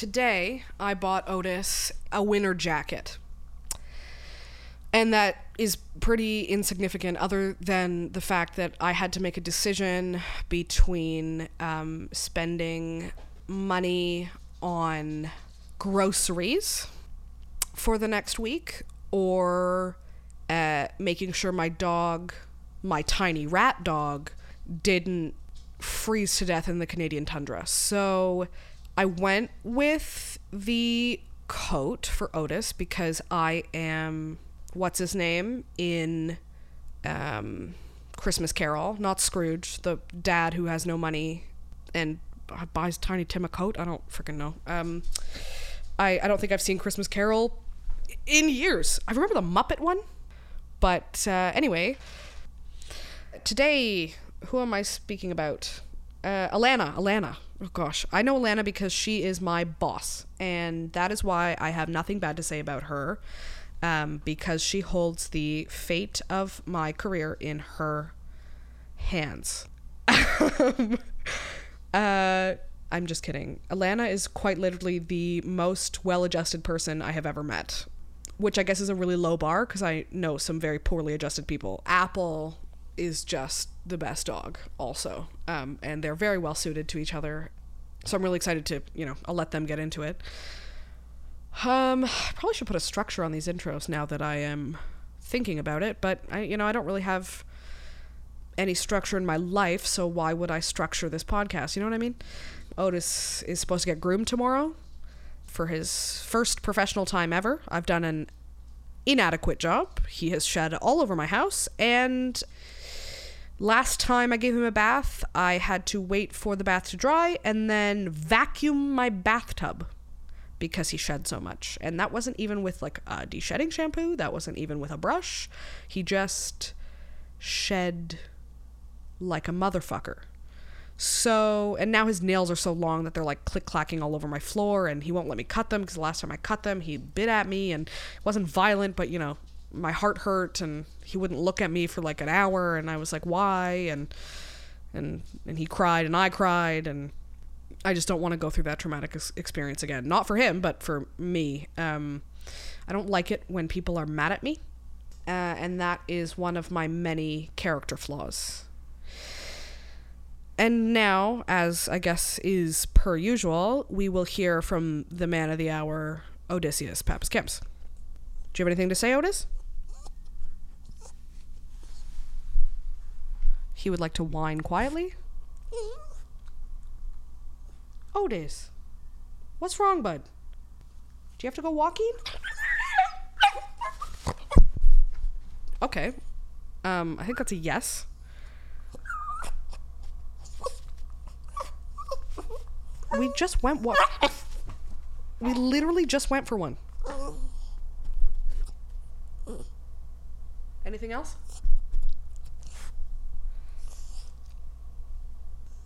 today I bought Otis a winter jacket. And that is pretty insignificant, other than the fact that I had to make a decision between um, spending money on groceries for the next week or uh, making sure my dog, my tiny rat dog, didn't freeze to death in the Canadian tundra. So I went with the coat for Otis because I am what's his name in um, Christmas Carol, not Scrooge, the dad who has no money and buys Tiny Tim a coat. I don't freaking know. Um, I I don't think I've seen Christmas Carol in years. I remember the Muppet one, but uh, anyway, today who am I speaking about? Uh, Alana. Alana. Oh gosh, I know Alana because she is my boss, and that is why I have nothing bad to say about her. Um, because she holds the fate of my career in her hands. uh, I'm just kidding. Alana is quite literally the most well adjusted person I have ever met, which I guess is a really low bar because I know some very poorly adjusted people. Apple is just the best dog, also. Um, and they're very well suited to each other. So I'm really excited to, you know, I'll let them get into it. Um, I probably should put a structure on these intros now that I am thinking about it, but I, you know, I don't really have any structure in my life, so why would I structure this podcast? You know what I mean? Otis is supposed to get groomed tomorrow for his first professional time ever. I've done an inadequate job. He has shed all over my house, and last time I gave him a bath, I had to wait for the bath to dry and then vacuum my bathtub because he shed so much. And that wasn't even with like a de-shedding shampoo, that wasn't even with a brush. He just shed like a motherfucker. So, and now his nails are so long that they're like click clacking all over my floor, and he won't let me cut them because the last time I cut them, he bit at me and wasn't violent, but you know, my heart hurt, and he wouldn't look at me for like an hour, and I was like, why? And and and he cried, and I cried, and I just don't want to go through that traumatic ex- experience again. Not for him, but for me. Um, I don't like it when people are mad at me, uh, and that is one of my many character flaws. And now, as I guess is per usual, we will hear from the man of the hour, Odysseus Pappas Kemps. Do you have anything to say, Otis? He would like to whine quietly. Otis, what's wrong, bud? Do you have to go walking? Okay. Um, I think that's a yes. We just went what? We literally just went for one. Anything else?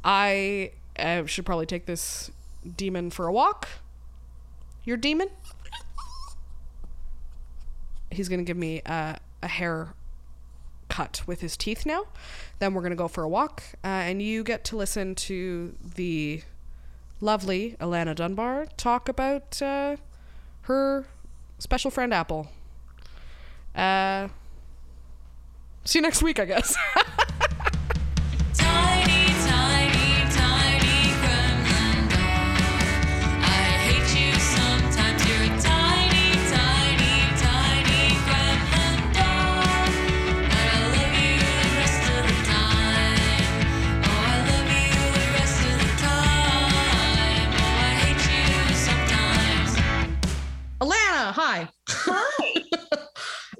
I uh, should probably take this demon for a walk. Your demon? He's gonna give me uh, a hair cut with his teeth now. Then we're gonna go for a walk, uh, and you get to listen to the lovely Alana Dunbar talk about uh, her special friend Apple. Uh, see you next week, I guess.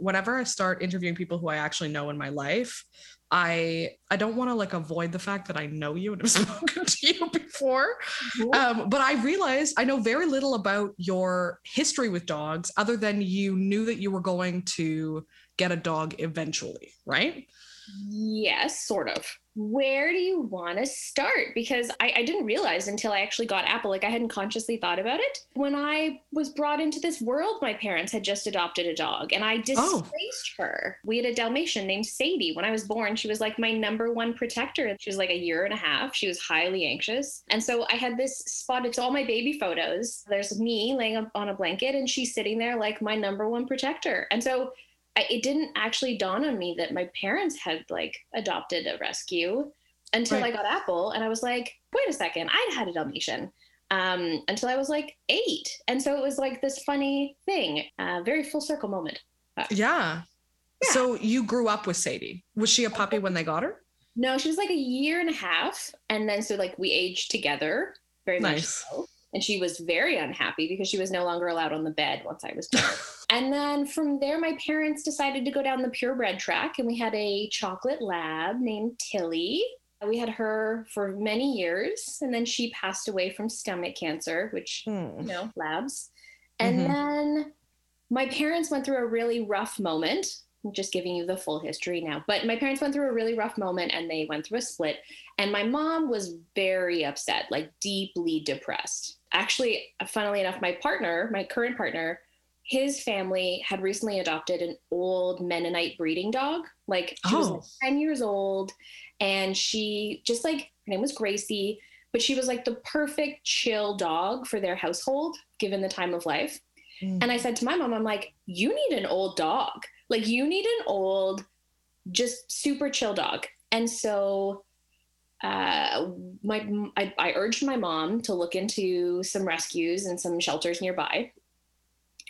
Whenever I start interviewing people who I actually know in my life, I I don't want to like avoid the fact that I know you and have spoken to you before. Um, but I realized I know very little about your history with dogs, other than you knew that you were going to get a dog eventually, right? Yes, sort of. Where do you want to start? Because I, I didn't realize until I actually got Apple, like I hadn't consciously thought about it. When I was brought into this world, my parents had just adopted a dog and I oh. displaced her. We had a Dalmatian named Sadie. When I was born, she was like my number one protector. She was like a year and a half. She was highly anxious. And so I had this spot, it's all my baby photos. There's me laying up on a blanket and she's sitting there like my number one protector. And so I, it didn't actually dawn on me that my parents had like adopted a rescue until Right. I got Apple, and I was like, wait a second, I'd had a Dalmatian um, until I was like eight, and so it was like this funny thing, uh, very full circle moment. Yeah. Yeah. So you grew up with Sadie. Was she a puppy when they got her? No, she was like a year and a half, and then so like we aged together very much Nice. so. And she was very unhappy because she was no longer allowed on the bed once I was born. and then from there, my parents decided to go down the purebred track, and we had a chocolate lab named Tilly. We had her for many years, and then she passed away from stomach cancer, which Hmm. you know, labs. And Mhm. then my parents went through a really rough moment. I'm just giving you the full history now. But my parents went through a really rough moment and they went through a split. And my mom was very upset, like deeply depressed. Actually, funnily enough, my partner, my current partner, his family had recently adopted an old Mennonite breeding dog. Like she was Oh. like 10 years old. And she just like, her name was Gracie, but she was like the perfect chill dog for their household, given the time of life. Mm. And I said to my mom, I'm like, you need an old dog. Like, you need an old, just super chill dog. And so uh, my I, I urged my mom to look into some rescues and some shelters nearby.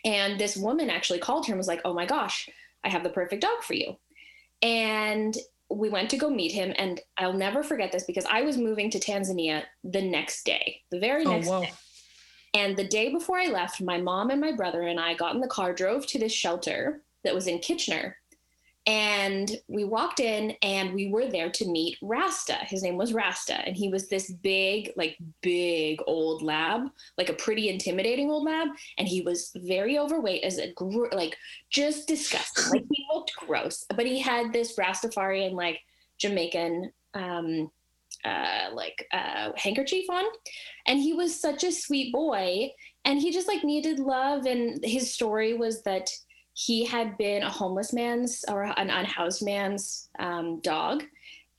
And this woman actually called her and was like, oh my gosh, I have the perfect dog for you. And we went to go meet him. And I'll never forget this because I was moving to Tanzania the next day, the very Oh, next whoa. day. And the day before I left, my mom and my brother and I got in the car, drove to this shelter that was in Kitchener. And we walked in and we were there to meet Rasta. His name was Rasta. And he was this big, like big old lab, like a pretty intimidating old lab. And he was very overweight as a, like just disgusting. like he looked gross, but he had this Rastafarian, like Jamaican, um, uh, like uh, handkerchief on. And he was such a sweet boy. And he just like needed love. And his story was that he had been a homeless man's or an unhoused man's um, dog.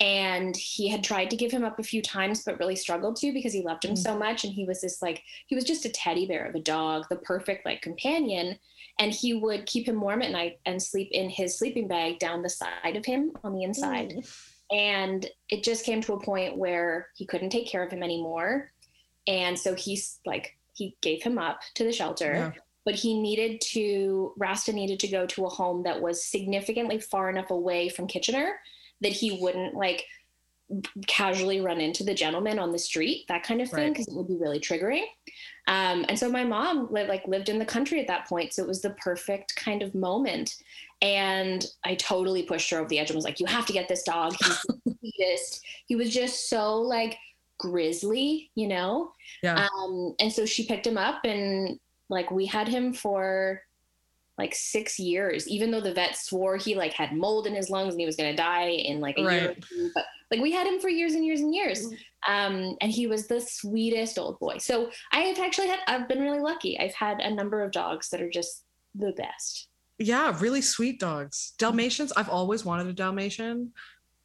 And he had tried to give him up a few times but really struggled to because he loved him Mm. so much. And he was this like he was just a teddy bear of a dog the perfect like companion. And he would keep him warm at night and sleep in his sleeping bag down the side of him on the inside. And it just came to a point where he couldn't take care of him anymore. And so he's like he gave him up to the shelter. Yeah. But he needed to rasta needed to go to a home that was significantly far enough away from kitchener that he wouldn't like casually run into the gentleman on the street that kind of thing Right. because it would be really triggering. Um, and so my mom lived like lived in the country at that point so it was the perfect kind of moment. And i totally pushed her over the edge and was like you have to get this dog. He's the sweetest. He was just so like grizzly you know? Yeah. um, and so she picked him up and like we had him for like six years, even though the vet swore he like had mold in his lungs and he was gonna die in like a year or two. But like we had him for years and years and years. Um, and he was the sweetest old boy. So I have actually had I've been really lucky. I've had a number of dogs that are just the best. Yeah, really sweet dogs. Dalmatians, I've always wanted a Dalmatian.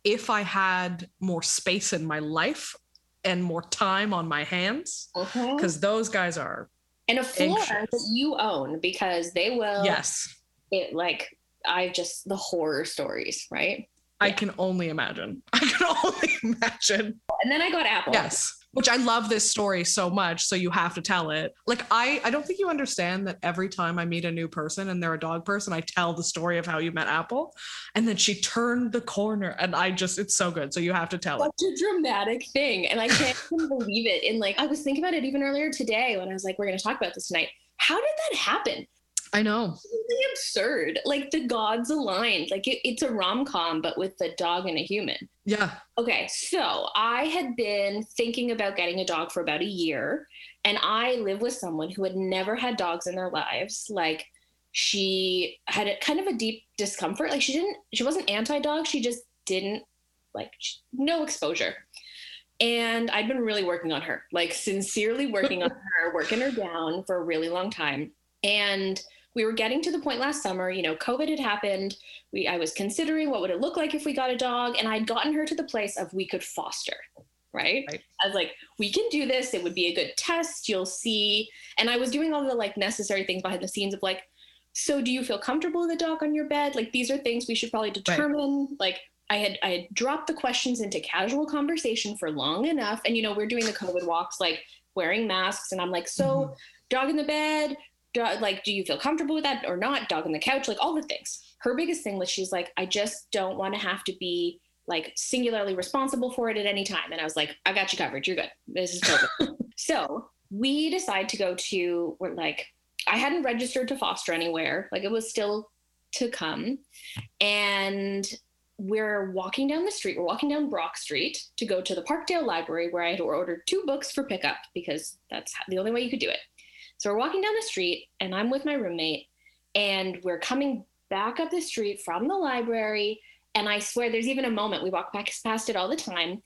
If I had more space in my life and more time on my hands, because those guys are, and a floor that you own because they will yes, it like I just the horror stories, right? I Yeah. can only imagine. I can only imagine. And then I got Apple. Yes. Which I love this story so much, so you have to tell it. Like I, I don't think you understand that every time I meet a new person and they're a dog person, I tell the story of how you met Apple, and then she turned the corner, and I just, it's so good. So you have to tell it. such a dramatic thing. And I can't even believe it. And like, I was thinking about it even earlier today when I was like, we're going to talk about this tonight. How did that happen? I know. It's really absurd. Like the gods aligned. Like it, it's a rom com, but with a dog and a human. Yeah. Okay, so I had been thinking about getting a dog for about a year, and I live with someone who had never had dogs in their lives. Like she had a kind of a deep discomfort. Like she didn't, she wasn't anti-dog. She just didn't like sh- no exposure. And I'd been really working on her, like sincerely working on her, working her down for a really long time. And we were getting to the point last summer, you know, COVID had happened. We I was considering what would it look like if we got a dog, and I'd gotten her to the place of we could foster, right? Right. I was like, we can do this. It would be a good test. You'll see. And I was doing all the like necessary things behind the scenes of like, so do you feel comfortable with a dog on your bed? Like these are things we should probably determine. Like I had I had dropped the questions into casual conversation for long enough. And you know, we're doing the COVID walks, like wearing masks, and I'm like, so Mhm. dog in the bed, dog, like, do you feel comfortable with that or not? Dog on the couch, like all the things. Her biggest thing was she's like, I just don't want to have to be like singularly responsible for it at any time. And I was like, I got you covered. You're good. This is perfect. so we decide to go to, we're like, I hadn't registered to foster anywhere. Like it was still to come. And we're walking down the street. We're walking down Brock Street to go to the Parkdale Library where I had ordered two books for pickup because that's the only way you could do it. So we're walking down the street and I'm with my roommate and we're coming back up the street from the library. And I swear there's even a moment we walk back past it all the time.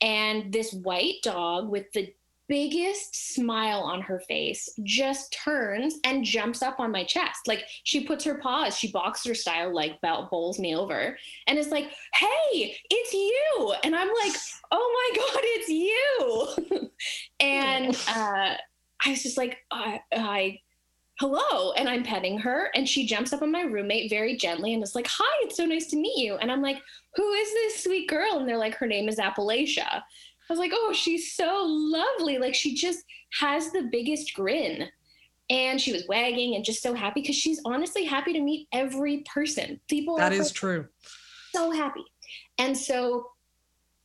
And this white dog with the biggest smile on her face just turns and jumps up on my chest. Like she puts her paws, she boxer style, like bow- bowls me over and is like, hey, it's you. And I'm like, oh my God, it's you. and uh, I was just like, I, I, hello. And I'm petting her. And she jumps up on my roommate very gently and is like, hi, it's so nice to meet you. And I'm like, who is this sweet girl? And they're like, her name is Appalachia. I was like, oh, she's so lovely. Like she just has the biggest grin. And she was wagging and just so happy because she's honestly happy to meet every person. People That is true. so happy. And so,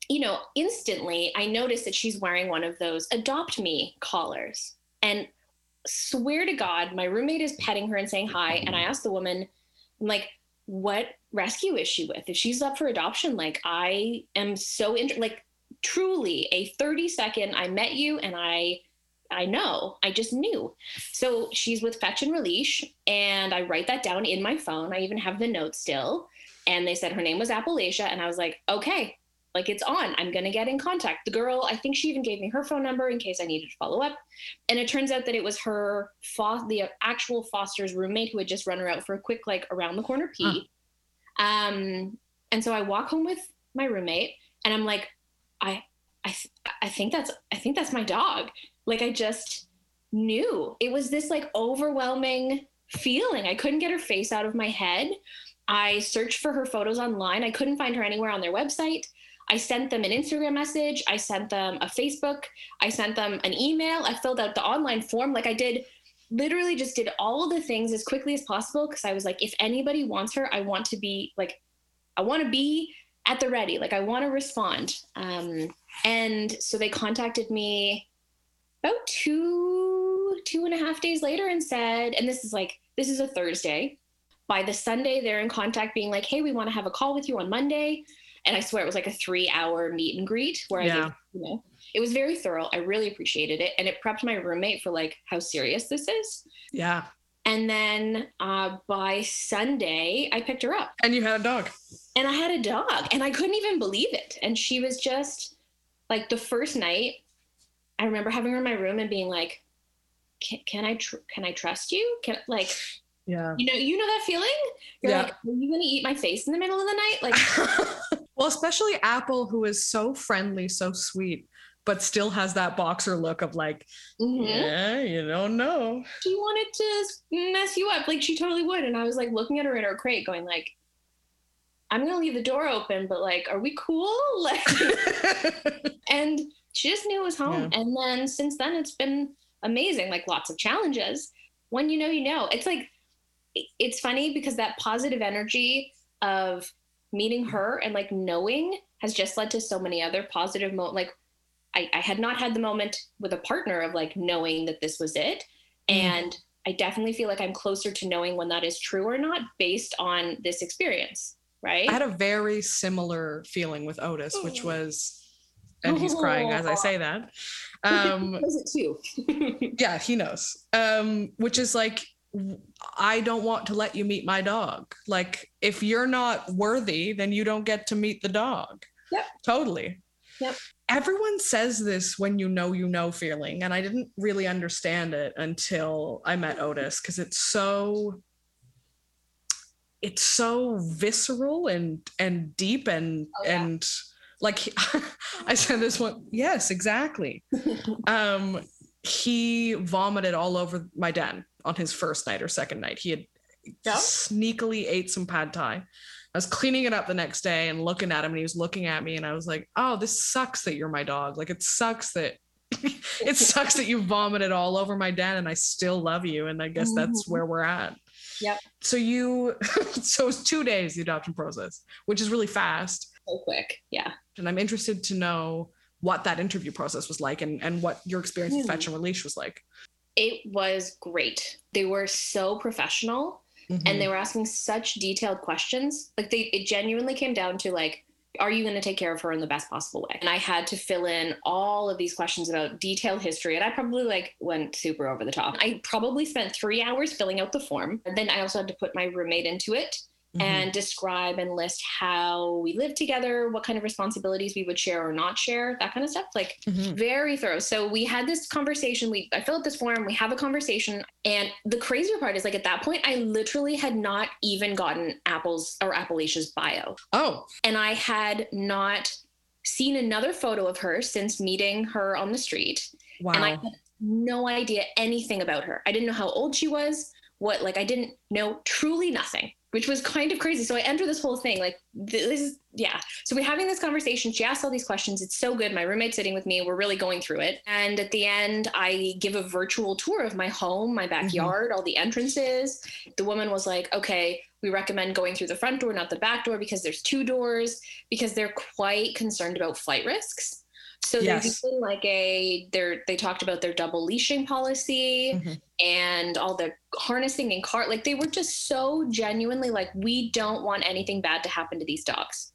you know, instantly I noticed that she's wearing one of those adopt me collars. And swear to God, my roommate is petting her and saying hi. And I asked the woman, I'm like, what rescue is she with? If she's up for adoption, like I am so inter- like truly a 30 second, I met you and I I know. I just knew. So she's with Fetch and Release, and I write that down in my phone. I even have the note still. And they said her name was Appalachia, and I was like, okay, like it's on. I'm gonna get in contact. The girl, I think she even gave me her phone number in case I needed to follow up. And it turns out that it was her fo- the actual Foster's roommate who had just run her out for a quick like around the corner pee. Um, and so I walk home with my roommate, and I'm like, I, I, th- I think that's, I think that's my dog. Like I just knew it was this like overwhelming feeling. I couldn't get her face out of my head. I searched for her photos online. I couldn't find her anywhere on their website. I sent them an Instagram message. I sent them a Facebook. I sent them an email. I filled out the online form. Like I did, literally just did all the things as quickly as possible because I was like, if anybody wants her, I want to be like, I want to be at the ready. Like I want to respond. Um, and so they contacted me about two, two and a half days later and said, and this is like, this is a Thursday. By the Sunday, they're in contact being like, hey, we want to have a call with you on Monday. And I swear it was like a three hour meet and greet where I Yeah. gave, you know, it was very thorough. I really appreciated it. And it prepped my roommate for like how serious this is. Yeah. And then uh, by Sunday, I picked her up And you had a dog. and I had a dog and I couldn't even believe it. And she was just like the first night, I remember having her in my room and being like, can, can I, tr- can I trust you? Can like, Yeah. you know, you know that feeling? You're Yeah. like, are you going to eat my face in the middle of the night? Like, well, especially Apple, who is so friendly, so sweet, but still has that boxer look of like, mhm. yeah, you don't know. she wanted to mess you up. Like she totally would. And I was like looking at her in her crate going like, I'm going to leave the door open, but like, are we cool? Like, and she just knew it was home. And then since then, it's been amazing. Like lots of challenges. When you know, you know. It's like it's funny because that positive energy of meeting her and like knowing has just led to so many other positive moments. like I, I had not had the moment with a partner of like knowing that this was it Mm. and i definitely feel like i'm closer to knowing when that is true or not based on this experience right I had a very similar feeling with Otis, which was, and he's crying as I say that. Um, was it too yeah, he knows. Um, which is like I don't want to let you meet my dog. Like, if you're not worthy, then you don't get to meet the dog. Yep. Totally. Yep. Everyone says this when you know you know feeling. And I didn't really understand it until I met Otis because it's so it's so visceral and and deep and Oh, yeah. and like I said this one yes exactly um he vomited all over my den on his first night or second night he had Yeah. sneakily ate some pad thai I was cleaning it up the next day and looking at him and he was looking at me and I was like oh this sucks that you're my dog like it sucks that it sucks that you vomited all over my den and I still love you and I guess that's Mhm. where we're at Yep. so you so it's two days the adoption process which is really fast so quick. Yeah. and I'm interested to know what that interview process was like and, and what your experience with Hmm. Fetch and Release was like. It was great. They were so professional Mm-hmm. and they were asking such detailed questions. Like they it genuinely came down to like are you going to take care of her in the best possible way? And I had to fill in all of these questions about detailed history. And I probably like went super over the top. I probably spent three hours filling out the form. And then I also had to put my roommate into it Mhm. and describe and list how we live together, what kind of responsibilities we would share or not share, that kind of stuff. Like Mhm. very thorough. So we had this conversation. We I filled out this form. We have a conversation, and the crazier part is like at that point, I literally had not even gotten Apple's or Appalachia's bio, Oh, and I had not seen another photo of her since meeting her on the street, wow. and I had no idea anything about her. I didn't know how old she was. What like I didn't know truly nothing. Which was kind of crazy. So I enter this whole thing like this is yeah. So we're having this conversation. She asks all these questions. It's so good. My roommate's sitting with me. We're really going through it. And at the end, I give a virtual tour of my home, my mm-hmm. backyard, all the entrances. The woman was like, okay, we recommend going through the front door, not the back door, because there's two doors, because they're quite concerned about flight risks. So Yes. even like a they're they talked about their double leashing policy Mhm. and all the harnessing and cart like they were just so genuinely like we don't want anything bad to happen to these dogs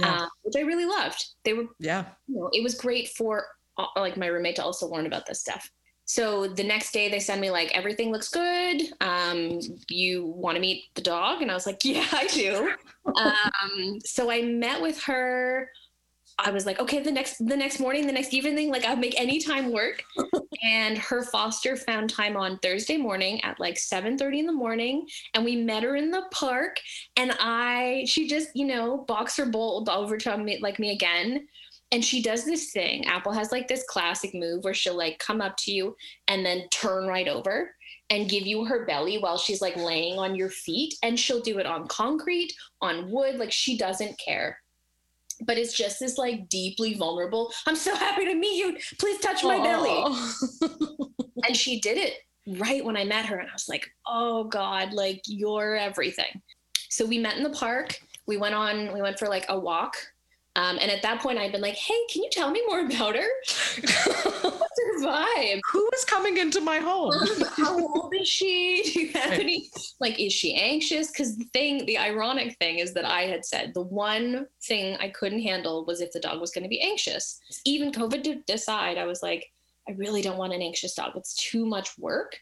Yeah. uh, which i really loved they were yeah. you know it was great for uh, like my roommate to also learn about this stuff so the next day they send me like everything looks good um you want to meet the dog and i was like yeah i do um so i met with her i was like okay the next the next morning the next evening like i'll make any time work. And her foster found time on thursday morning at like 7 30 in the morning. And we met her in the park. And i she just you know boxer bowled over to me like me again. And she does this thing. Apple has like this classic move where she'll like come up to you and then turn right over and give you her belly while she's like laying on your feet. And she'll do it on concrete on wood like she doesn't care but it's just this like deeply vulnerable i'm so happy to meet you please touch my belly and she did it right when I met her. And I was like, oh God, like you're everything. So we met in the park. We went on, we went for like a walk. Um, and at that point, I'd been like, hey, can you tell me more about her? What's her vibe? Who is coming into my home? How old is she? Do you have any, like, is she anxious? Because the thing, the ironic thing is that I had said the one thing I couldn't handle was if the dog was going to be anxious. Even COVID to decide, I was like, I really don't want an anxious dog. It's too much work.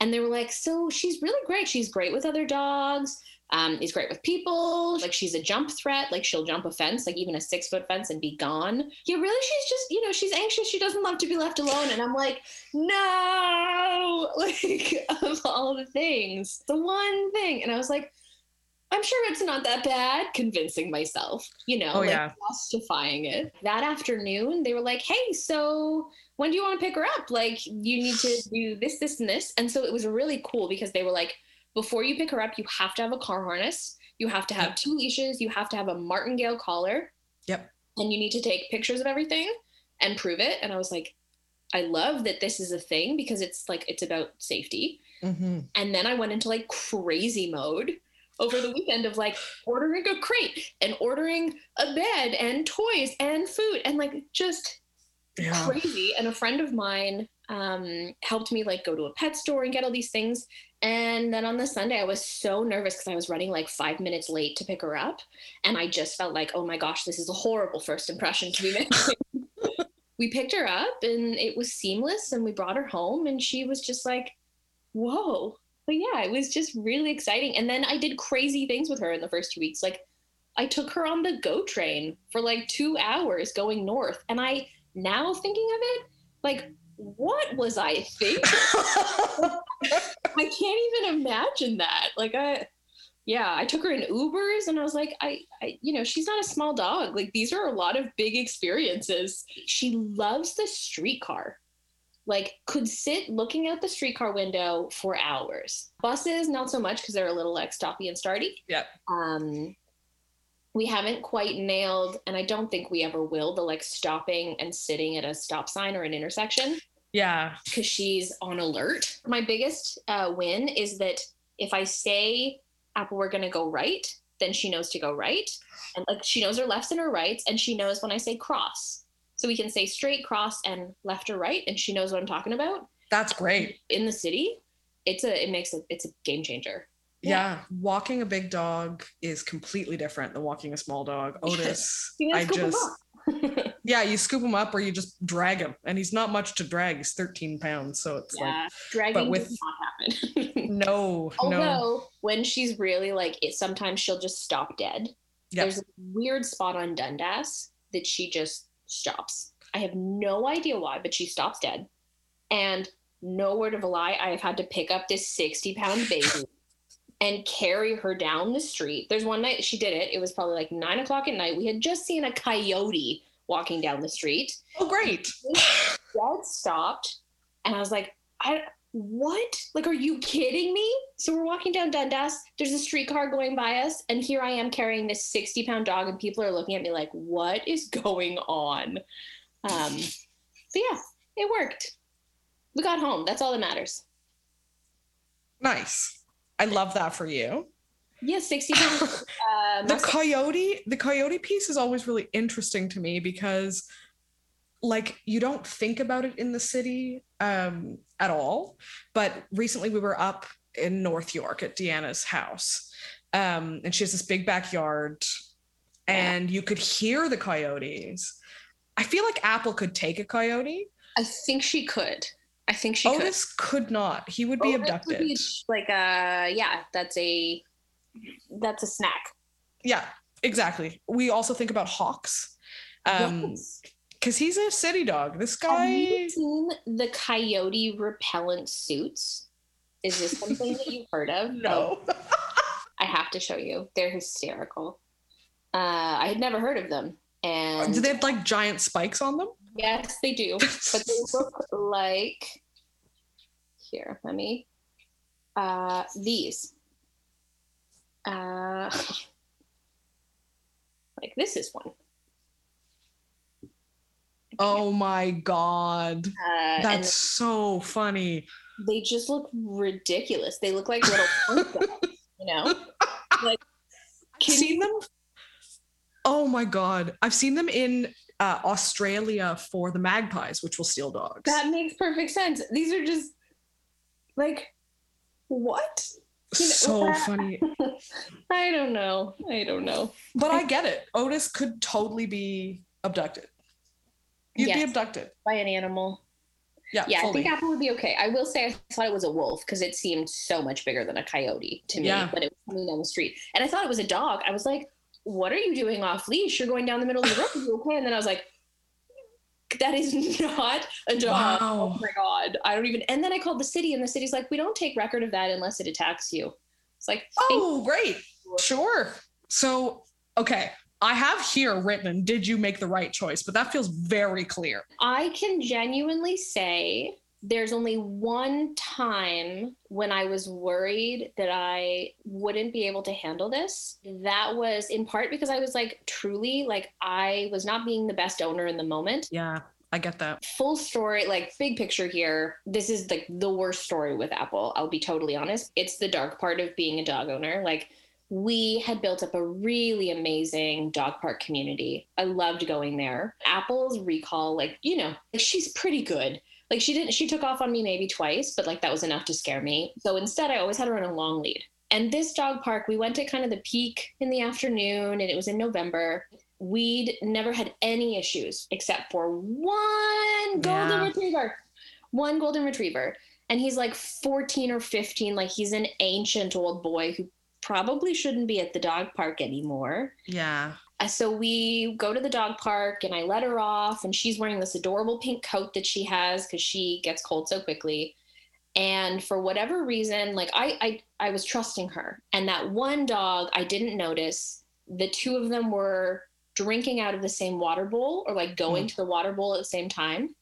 And they were like, so she's really great. She's great with other dogs. Um, is great with people. Like she's a jump threat. Like she'll jump a fence, like even a six foot fence, and be gone. Yeah, really, she's just you know she's anxious. She doesn't love to be left alone. And I'm like, no, like of all the things, the one thing. And I was like, I'm sure it's not that bad. Convincing myself, you know, Oh, like yeah. justifying it. That afternoon, they were like, hey, so when do you want to pick her up? Like, you need to do this, this, and this. And so it was really cool because they were like, before you pick her up, you have to have a car harness, you have to have two leashes, you have to have a martingale collar, Yep. and you need to take pictures of everything and prove it. And I was like, I love that this is a thing because it's like it's about safety. hmm And then I went into like crazy mode over the weekend of like ordering a crate and ordering a bed and toys and food and like just Yeah. crazy. And a friend of mine um, helped me like go to a pet store and get all these things. And then on the Sunday, I was so nervous because I was running like five minutes late to pick her up. And I just felt like, oh my gosh, this is a horrible first impression to be making. we picked her up and it was seamless and we brought her home and she was just like, whoa, but yeah, it was just really exciting. And then I did crazy things with her in the first two weeks. Like I took her on the GO train for like two hours going north. And I now thinking of it, like, what was I thinking? I can't even imagine that. Like I yeah, I took her in Ubers and I was like, I, I, you know, she's not a small dog. Like these are a lot of big experiences. She loves the streetcar. Like could sit looking out the streetcar window for hours. Buses, not so much because they're a little like stoppy and starty. Yep. Um, we haven't quite nailed, and I don't think we ever will, the like stopping and sitting at a stop sign or an intersection Yeah. because she's on alert. My biggest uh, win is that if I say, Apple, we're going to go right, then she knows to go right. And like she knows her lefts and her rights, and she knows when I say cross. So we can say straight, cross, and left or right, and she knows what I'm talking about. That's great. In the city, it's a it makes a it's a game changer. Yeah. Walking a big dog is completely different than walking a small dog. Otis, I gotta scoop 'em just, yeah, you scoop him up or you just drag him. And he's not much to drag. He's 13 pounds. So it's yeah, dragging but with- does not happen. like, no, no. Although when she's really like it, sometimes she'll just stop dead. Yep. There's a weird spot on Dundas that she just stops. I have no idea why, but she stops dead. And no word of a lie, I have had to pick up this 60 pound baby and carry her down the street. There's one night she did it. It was probably like nine o'clock at night. We had just seen a coyote walking down the street. Oh, great. Dad stopped, and I was like, I what? Like, are you kidding me? So we're walking down Dundas. There's a streetcar going by us, and here I am carrying this 60 pound dog, and people are looking at me like, what is going on? Um, but yeah, it worked. We got home. That's all that matters. Nice. I love that for you. Yeah, 60 pounds. Uh, the coyote the coyote piece is always really interesting to me because like you don't think about it in the city um at all but recently we were up in north york at deanna's house um and she has this big backyard and you could hear the coyotes i feel like apple could take a coyote I think she could. I think she otis could not he would be could. Otis would abducted be like uh yeah, that's a that's a snack. yeah exactly we also think about hawks um Yes. because he's a city dog this Have guy you seen the coyote repellent suits? Is this something that you've heard of? no Oh, I have to show you. They're hysterical. Uh, I had never heard of them, and Do they have like giant spikes on them? Yes, they do. But they look like here. Let me. Uh, these. Uh, like this is one. oh my god. Uh, That's so funny. they just look ridiculous. They look like little you know? Like I've seen you- them. Oh my god. I've seen them in uh, Australia for the magpies, which will steal dogs. that makes perfect sense. These are just like what? you know, so that- funny. I don't know. I don't know. But I get it. Otis could totally be abducted. You'd be abducted. By an animal. Yeah, Yeah, I think Apple would be okay. I will say I thought it was a wolf because it seemed so much bigger than a coyote to me Yeah. when it was coming down the street. And I thought it was a dog. I was like, what are you doing off leash? You're going down the middle of the road. Are you okay? And then I was like, that is not a dog. Wow. Oh my God. I don't even. And then I called the city, and the city's like, we don't take record of that unless it attacks you. It's like, Oh, great. Sure. So, okay. I have here written, did you make the right choice? But that feels very clear. I can genuinely say there's only one time when I was worried that I wouldn't be able to handle this. That was in part because I was like, truly, like, I was not being the best owner in the moment. Yeah, I get that. Full story, like, big picture here. This is like the worst story with Apple. I'll be totally honest. It's the dark part of being a dog owner. Like, we had built up a really amazing dog park community. I loved going there. Apple's recall, like, you know, like she's pretty good. Like she didn't she took off on me maybe twice, but like that was enough to scare me. So instead I always had her on a long lead. And this dog park, we went to kind of the peak in the afternoon and it was in November. We'd never had any issues except for one golden Yeah. retriever. One golden retriever. and he's like 14 or 15 like he's an ancient old boy who probably shouldn't be at the dog park anymore Yeah. So we go to the dog park and I let her off, and she's wearing this adorable pink coat that she has because she gets cold so quickly. And for whatever reason, like I, I, I was trusting her. And that one dog, I didn't notice. The two of them were drinking out of the same water bowl, or like going hmm. to the water bowl at the same time.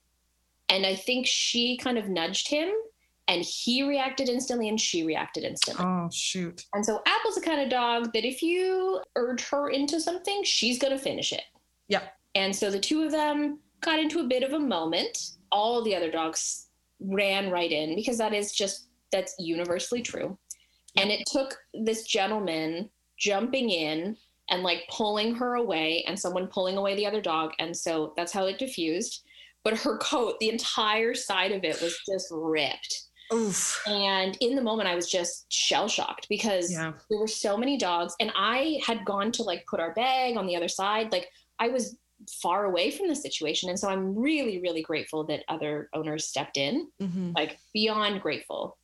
And I think she kind of nudged him, and he reacted instantly, and she reacted instantly. Oh shoot. And so Apple's the kind of dog that if you urge her into something, she's going to finish it. Yep. And so the two of them got into a bit of a moment. All the other dogs ran right in because that is just, that's universally true. And it took this gentleman jumping in and like pulling her away and someone pulling away the other dog. And so that's how it diffused. But her coat, the entire side of it was just ripped. Oof. And in the moment, I was just shell shocked because Yeah. there were so many dogs, and I had gone to like put our bag on the other side. Like I was far away from the situation. And so I'm really, really grateful that other owners stepped in, hmm like beyond grateful.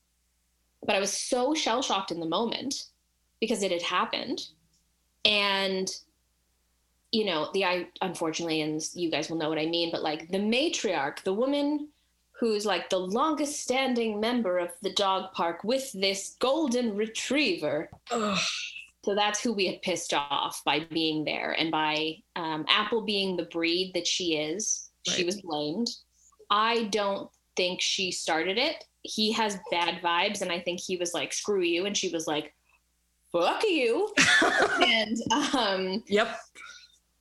But I was so shell shocked in the moment because it had happened. And you know, the I unfortunately, and you guys will know what I mean, but like the matriarch, the woman who's like the longest standing member of the dog park with this golden retriever. Ugh. So that's who we had pissed off by being there and by um, Apple being the breed that she is. She was blamed. I don't think she started it. He has bad vibes, and I think he was like, "Screw you," and she was like, "Fuck you," and um, Yep.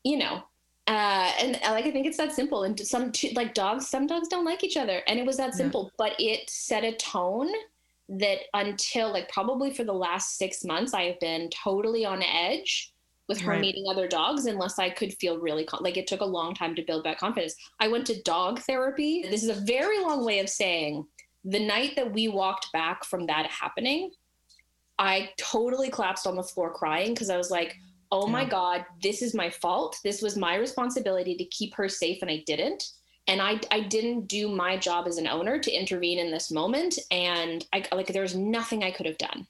you know uh and uh, like i think it's that simple and some like dogs some dogs don't like each other and it was that Yeah. simple but it set a tone that until like probably for the last six months i have been totally on edge with her Right. meeting other dogs unless i could feel really con- like it took a long time to build back confidence i went to dog therapy this is a very long way of saying the night that we walked back from that happening i totally collapsed on the floor crying because i was like oh my god this is my fault. This was my responsibility to keep her safe and i didn't. And i i didn't do my job as an owner to intervene in this moment. And i like there was nothing i could have done.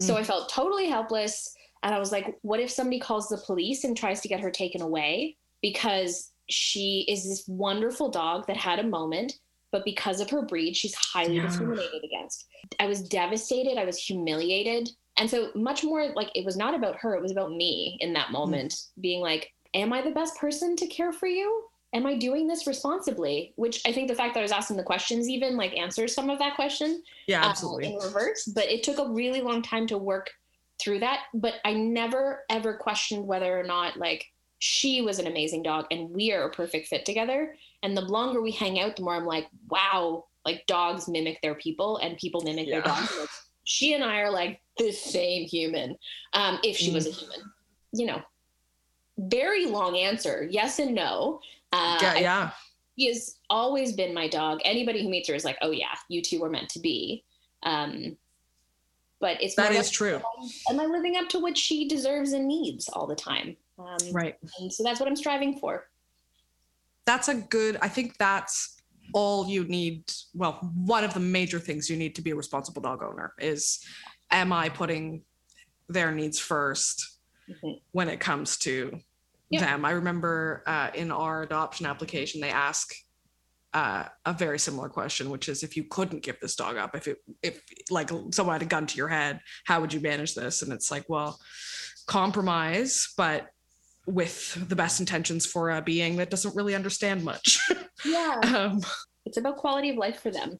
So Mm. i felt totally helpless. And i was like what if somebody calls the police and tries to get her taken away? Because she is this wonderful dog that had a moment but because of her breed she's highly Yeah. discriminated against. I was devastated. I was humiliated and so much more like it was not about her it was about me in that moment being like am i the best person to care for you? Am i doing this responsibly? Which i think the fact that i was asking the questions even like answers some of that question Yeah, uh, absolutely. in reverse but it took a really long time to work through that but i never ever questioned whether or not like she was an amazing dog and we are a perfect fit together. And the longer we hang out the more i'm like wow like dogs mimic their people and people mimic their dogs she and i are like the same human um if she Mm. was a human you know very long answer yes and no uh, yeah, yeah. she has always been my dog. Anybody who meets her is like, oh yeah, you two were meant to be. Um, but it's That is like, true. Am I living up to what she deserves and needs all the time? Um, Right. And so that's what I'm striving for. That's a good, I think that's all you need. Well, one of the major things you need to be a responsible dog owner is am I putting their needs first Mhm. when it comes to Yeah. them? I remember uh, in our adoption application, they ask uh, a very similar question, which is if you couldn't give this dog up, if it, if like someone had a gun to your head, how would you manage this? And it's like, well, compromise, but with the best intentions for a being that doesn't really understand much. Yeah, um, it's about quality of life for them.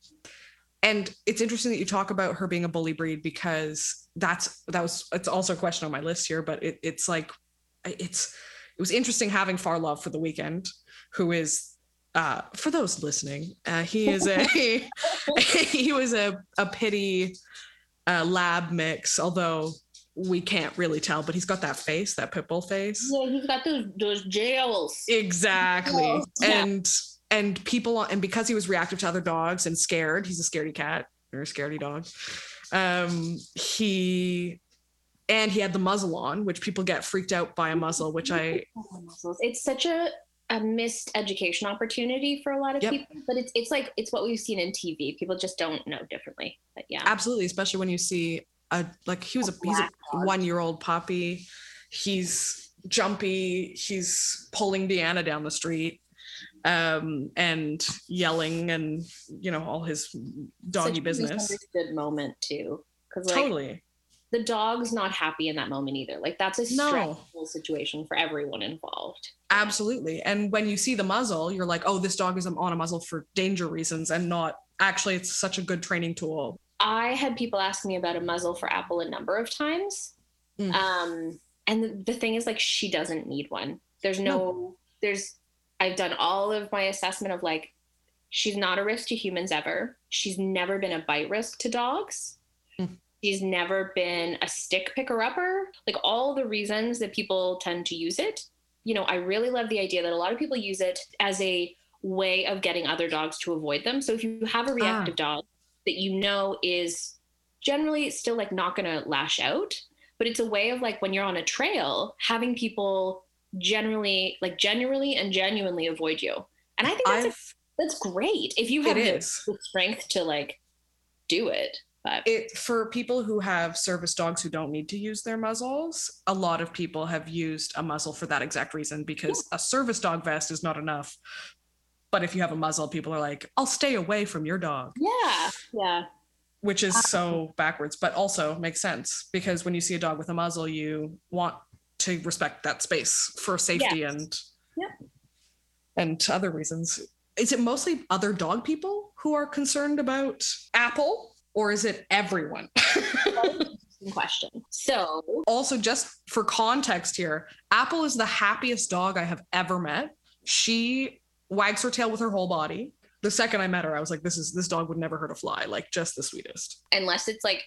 and it's interesting that you talk about her being a bully breed because that's that was it's also a question on my list here, but it, it's like it's it was interesting having Far Love for the weekend, who is uh, for those listening, uh, he is a he was a a pity uh, lab mix, although we can't really tell, but he's got that face, that pit bull face. Yeah, he's got those those jails. Exactly. Yeah. And and people and because he was reactive to other dogs and scared, he's a scaredy cat or a scaredy dog. Um he and he had the muzzle on, which people get freaked out by a muzzle, which I It's such a a missed education opportunity for a lot of Yep. people. But it's it's like it's what we've seen in TV. People just don't know differently. But yeah. Absolutely, especially when you see a like he was a, he's a one year old puppy. He's jumpy. He's pulling Deanna down the street, um, and yelling and you know all his doggy Such a business. misunderstood moment too. Because like Totally. the dog's not happy in that moment either. Like that's a No. stressful situation for everyone involved. Absolutely. And when you see the muzzle, you're like, oh, this dog is on a muzzle for danger reasons and not actually it's such a good training tool. I had people ask me about a muzzle for Apple a number of times. Mm. Um, and the, the thing is, like, she doesn't need one. There's no, there's, I've done all of my assessment of like, she's not a risk to humans ever. She's never been a bite risk to dogs. Mm. She's never been a stick picker upper. Like, all the reasons that people tend to use it. You know, I really love the idea that a lot of people use it as a way of getting other dogs to avoid them. So if you have a reactive dog that you know is generally still like not going to lash out, but it's a way of like when you're on a trail, having people generally like genuinely and genuinely avoid you. And I think that's a, that's great if you have the, the strength to like do it. But It for people who have service dogs who don't need to use their muzzles, a lot of people have used a muzzle for that exact reason because a service dog vest is not enough. But if you have a muzzle, people are like, I'll stay away from your dog. yeah, yeah, which is so backwards, but also makes sense because when you see a dog with a muzzle, you want to respect that space for safety Yes. and Yep. and other reasons. Is it mostly other dog people who are concerned about Apple, or is it everyone? Question. So also, just for context here, Apple is the happiest dog I have ever met. She wags her tail with her whole body. The second I met her, I was like, "This is this dog would never hurt a fly. Like, just the sweetest." unless it's like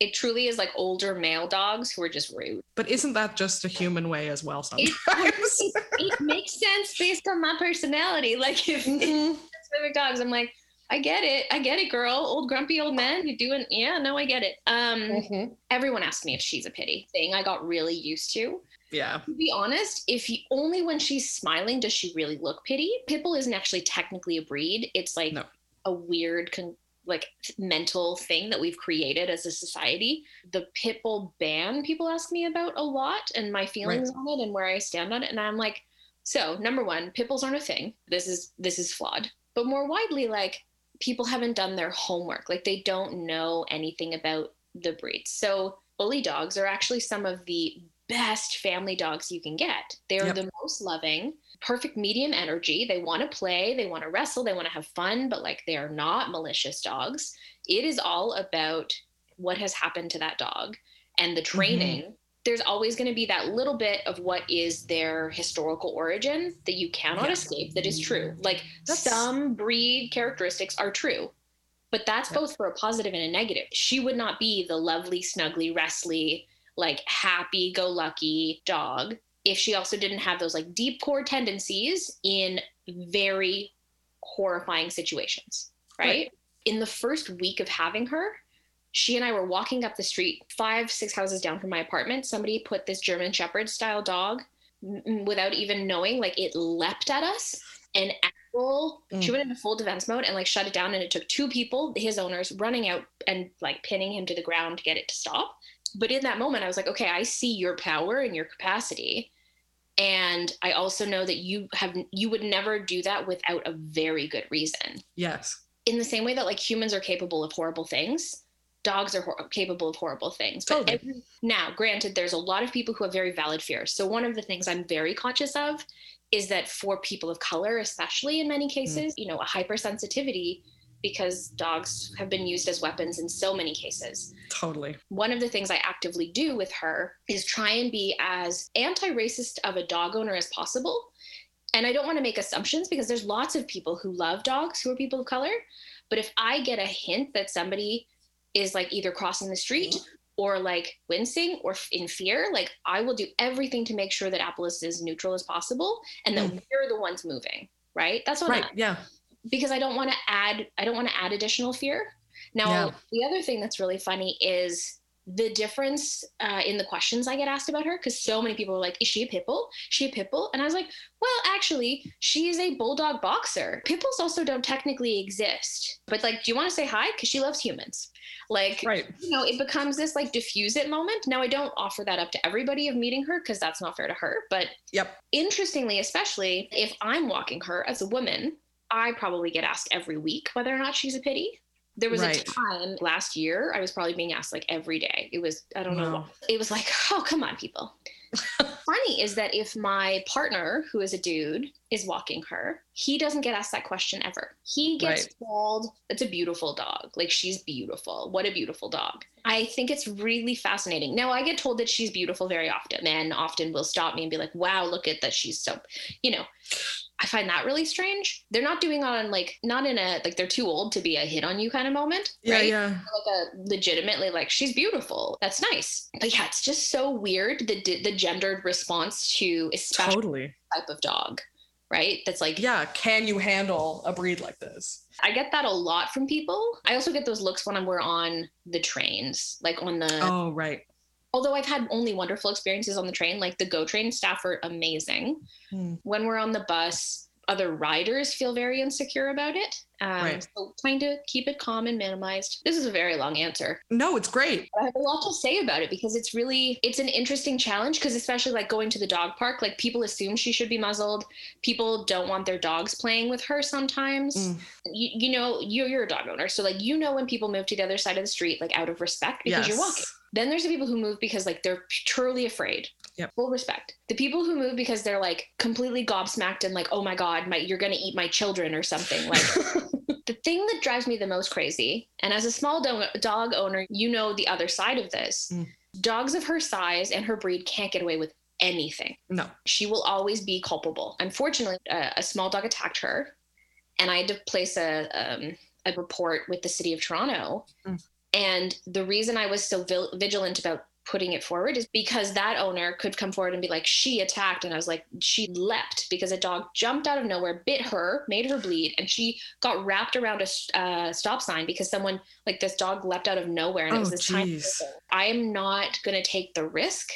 it truly is like older male dogs who are just rude. But isn't that just a human way as well It, sometimes? it, it makes sense based on my personality. Like if Mhm. specific dogs, I'm like, I get it, I get it, girl. Old grumpy old man, You're doing? Yeah, no, I get it. Um, Mhm. everyone asked me if she's a pittie thing. I got really used to. Yeah. To be honest, if you only when she's smiling does she really look pittie. Pitbull isn't actually technically a breed. It's like No. a weird con- like mental thing that we've created as a society. The pitbull ban people ask me about a lot and my feelings on it and where I stand on it and I'm like so number 1, pitbulls aren't a thing. This is this is flawed. But more widely like people haven't done their homework. Like they don't know anything about the breeds. So bully dogs are actually some of the best family dogs you can get. They're Yep. the most loving, perfect medium energy. They want to play, they want to wrestle, they want to have fun, but like they are not malicious dogs. It is all about what has happened to that dog and the mm-hmm. training. There's always going to be that little bit of what is their historical origin that you cannot Yeah. escape that is true. Like That's- some breed characteristics are true. But that's Yeah. both for a positive and a negative. She would not be the lovely, snuggly, wrestly, like happy go lucky dog if she also didn't have those like deep core tendencies in very horrifying situations, right? Right. In the first week of having her, she and I were walking up the street, five, six houses down from my apartment. Somebody put this German Shepherd style dog m- without even knowing, like it leapt at us and Apple, she Mm. went into full defense mode and like shut it down. And it took two people, his owners, running out and like pinning him to the ground to get it to stop. But in that moment, I was like, okay, I see your power and your capacity. And I also know that you have you would never do that without a very good reason. Yes. In the same way that like humans are capable of horrible things, dogs are hor- capable of horrible things. But Totally. every, now, granted, there's a lot of people who have very valid fears. So one of the things I'm very conscious of is that for people of color, especially in many mm. cases, you know, a hypersensitivity because dogs have been used as weapons in so many cases Totally. one of the things I actively do with her is try and be as anti racist of a dog owner as possible. And I don't want to make assumptions because there's lots of people who love dogs who are people of color. But if I get a hint that somebody is like either crossing the street or like wincing or f- in fear, like I will do everything to make sure that Apple is as neutral as possible and that Mm. we're the ones moving. Right. That's what Right. I, Yeah. because I don't want to add I don't want to add additional fear. Now Yeah. the other thing that's really funny is the difference uh, in the questions I get asked about her, because so many people are like, "Is she a pit bull? Is she a pit bull?" And I was like, "Well, actually, she is a bulldog boxer. Pit bulls also don't technically exist, but like, do you want to say hi? Because she loves humans. Like, Right. you know, it becomes this like diffuse it moment. Now, I don't offer that up to everybody of meeting her because that's not fair to her. But Yep. interestingly, especially if I'm walking her as a woman, I probably get asked every week whether or not she's a pittie. There was Right. a time last year I was probably being asked like every day. It was I don't know. Wow. What, it was like, oh come on, people. Funny is that if my partner, who is a dude, is walking her, he doesn't get asked that question ever. He gets Right. told, "It's a beautiful dog. Like she's beautiful. What a beautiful dog." I think it's really fascinating. Now I get told that she's beautiful very often. Men often will stop me and be like, "Wow, look at that. She's so," you know. I find that really strange. They're not doing on like not in a like they're too old to be a hit on you kind of moment, Yeah, right? yeah. Like a legitimately like she's beautiful. That's nice. But yeah, it's just so weird the the gendered response to a special Totally. type of dog, right? That's like Yeah. Can you handle a breed like this? I get that a lot from people. I also get those looks when we're on the trains, like on the Oh, right. Although I've had only wonderful experiences on the train, like the Go Train staff are amazing. Hmm. When we're on the bus, other riders feel very insecure about it. Um, Right. So trying to keep it calm and minimized. This is a very long answer. No, it's great. I have a lot to say about it because it's really it's an interesting challenge because especially like going to the dog park, like people assume she should be muzzled. People don't want their dogs playing with her sometimes. Mm. You, you know, you're, you're a dog owner. So like you know when people move to the other side of the street, like out of respect because you're walking. Then there's the people who move because like they're truly afraid. Yep. Full respect. The people who move because they're like completely gobsmacked and like, oh my god, my you're gonna eat my children or something. Like the thing that drives me the most crazy, and as a small do- dog owner, you know the other side of this. Mm. Dogs of her size and her breed can't get away with anything. no. She will always be culpable. Unfortunately, a, a small dog attacked her, and I had to place a um, a report with the city of Toronto. Mm. And the reason I was so vil- vigilant about putting it forward is because that owner could come forward and be like, she attacked. And I was like, she leapt because a dog jumped out of nowhere, bit her, made her bleed, and she got wrapped around a uh, stop sign because someone, like this dog, leapt out of nowhere. And it Oh, was this jeez. person. I am not going to take the risk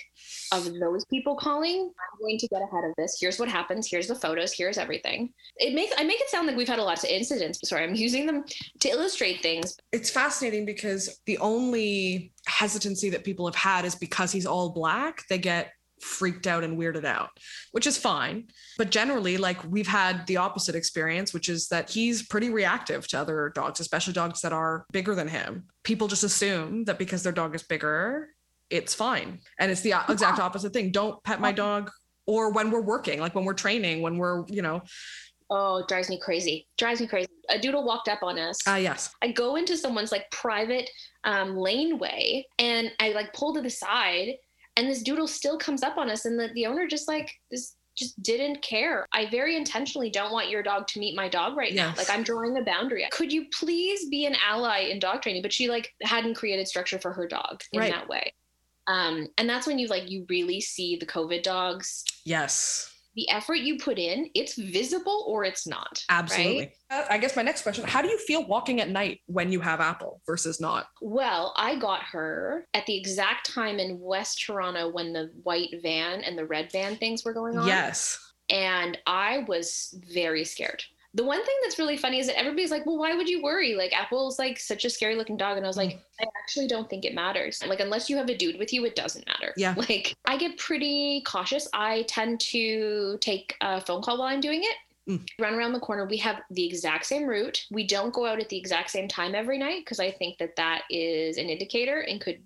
of those people calling. I'm going to get ahead of this. Here's what happens. Here's the photos. Here's everything. It makes I make it sound like we've had a lot of incidents. Sorry, I'm using them to illustrate things. It's fascinating because the only hesitancy that people have had is because he's all black, they get freaked out and weirded out, which is fine. But generally, like we've had the opposite experience, which is that he's pretty reactive to other dogs, especially dogs that are bigger than him. People just assume that because their dog is bigger, it's fine. And it's the exact opposite thing. Don't pet my dog. Or when we're working, like when we're training, when we're, you know, Oh, it drives me crazy. Drives me crazy. A doodle walked up on us. ah, yes. I go into someone's like private um, laneway and I like pull to the side and this doodle still comes up on us and the, the owner just like this just didn't care. I very intentionally don't want your dog to meet my dog right now. Like I'm drawing a boundary. Could you please be an ally in dog training? But she like hadn't created structure for her dog in Right. that way. Um, and that's when you like you really see the COVID dogs. Yes. The effort you put in, it's visible or it's not. Absolutely. Uh, I guess my next question How do you feel walking at night when you have Apple versus not? Well, I got her at the exact time in West Toronto when the white van and the red van things were going on. Yes. And I was very scared. The one thing that's really funny is that everybody's like, well, why would you worry? Like, Apple's like such a scary looking dog. And I was like, I actually don't think it matters. Like, unless you have a dude with you, it doesn't matter. Yeah. Like, I get pretty cautious. I tend to take a phone call while I'm doing it. Mm. Run around the corner. We have the exact same route. We don't go out at the exact same time every night because I think that that is an indicator and could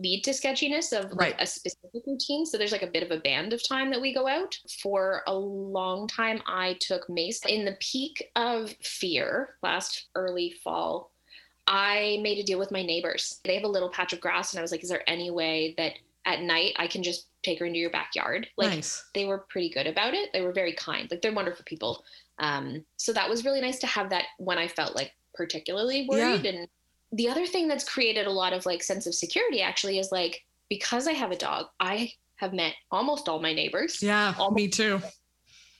lead to sketchiness of like, Right. a specific routine. So there's like a bit of a band of time that we go out. For a long time, I took Mace in the peak of fear last early fall. I made a deal with my neighbors. They have a little patch of grass, and I was like, "Is there any way that at night I can just take her into your backyard?" Like nice. they were pretty good about it. They were very kind. Like they're wonderful people. Um, so that was really nice to have that when I felt like particularly worried. And the other thing that's created a lot of like sense of security actually is like because I have a dog, I have met almost all my neighbors. Yeah, Almost- me too.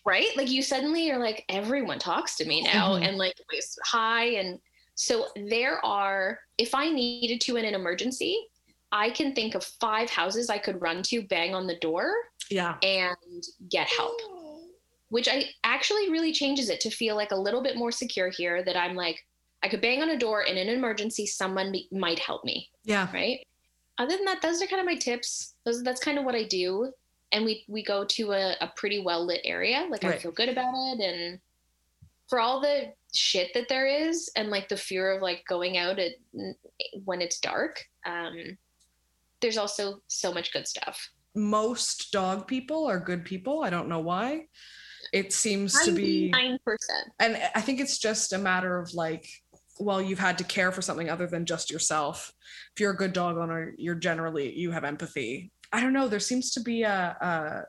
Right? Like you suddenly are like everyone talks to me now Mhm. and like it's hi and so there are if I needed to in an emergency, I can think of five houses I could run to, bang on the door, Yeah. and get help. Which I actually really changes it to feel like a little bit more secure here. That I'm like, I could bang on a door in an emergency, someone be- might help me, Yeah. right? Other than that, those are kind of my tips. Those that's kind of what I do. And we we go to a, a pretty well lit area. Like I feel good about it, and for all the shit that there is, and like the fear of like going out at when it's dark. Um, there's also so much good stuff. Most dog people are good people. I don't know why. It seems to be Nine percent. and I think it's just a matter of like, well, you've had to care for something other than just yourself. If you're a good dog owner, you're generally you have empathy. I don't know. There seems to be a a,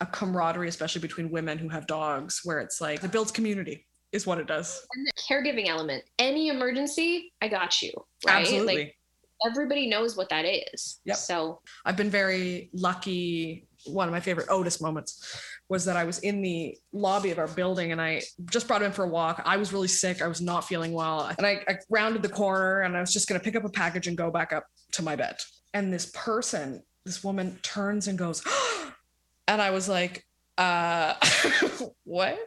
a camaraderie, especially between women who have dogs, where it's like it builds community, is what it does. And the caregiving element. Any emergency, I got you. Right? Absolutely. Like everybody knows what that is. Yep. So I've been very lucky. One of my favorite Otis moments was that I was in the lobby of our building and I just brought him in for a walk. I was really sick. I was not feeling well. And I, I rounded the corner and I was just going to pick up a package and go back up to my bed. And this person, this woman turns and goes, and I was like, uh, what?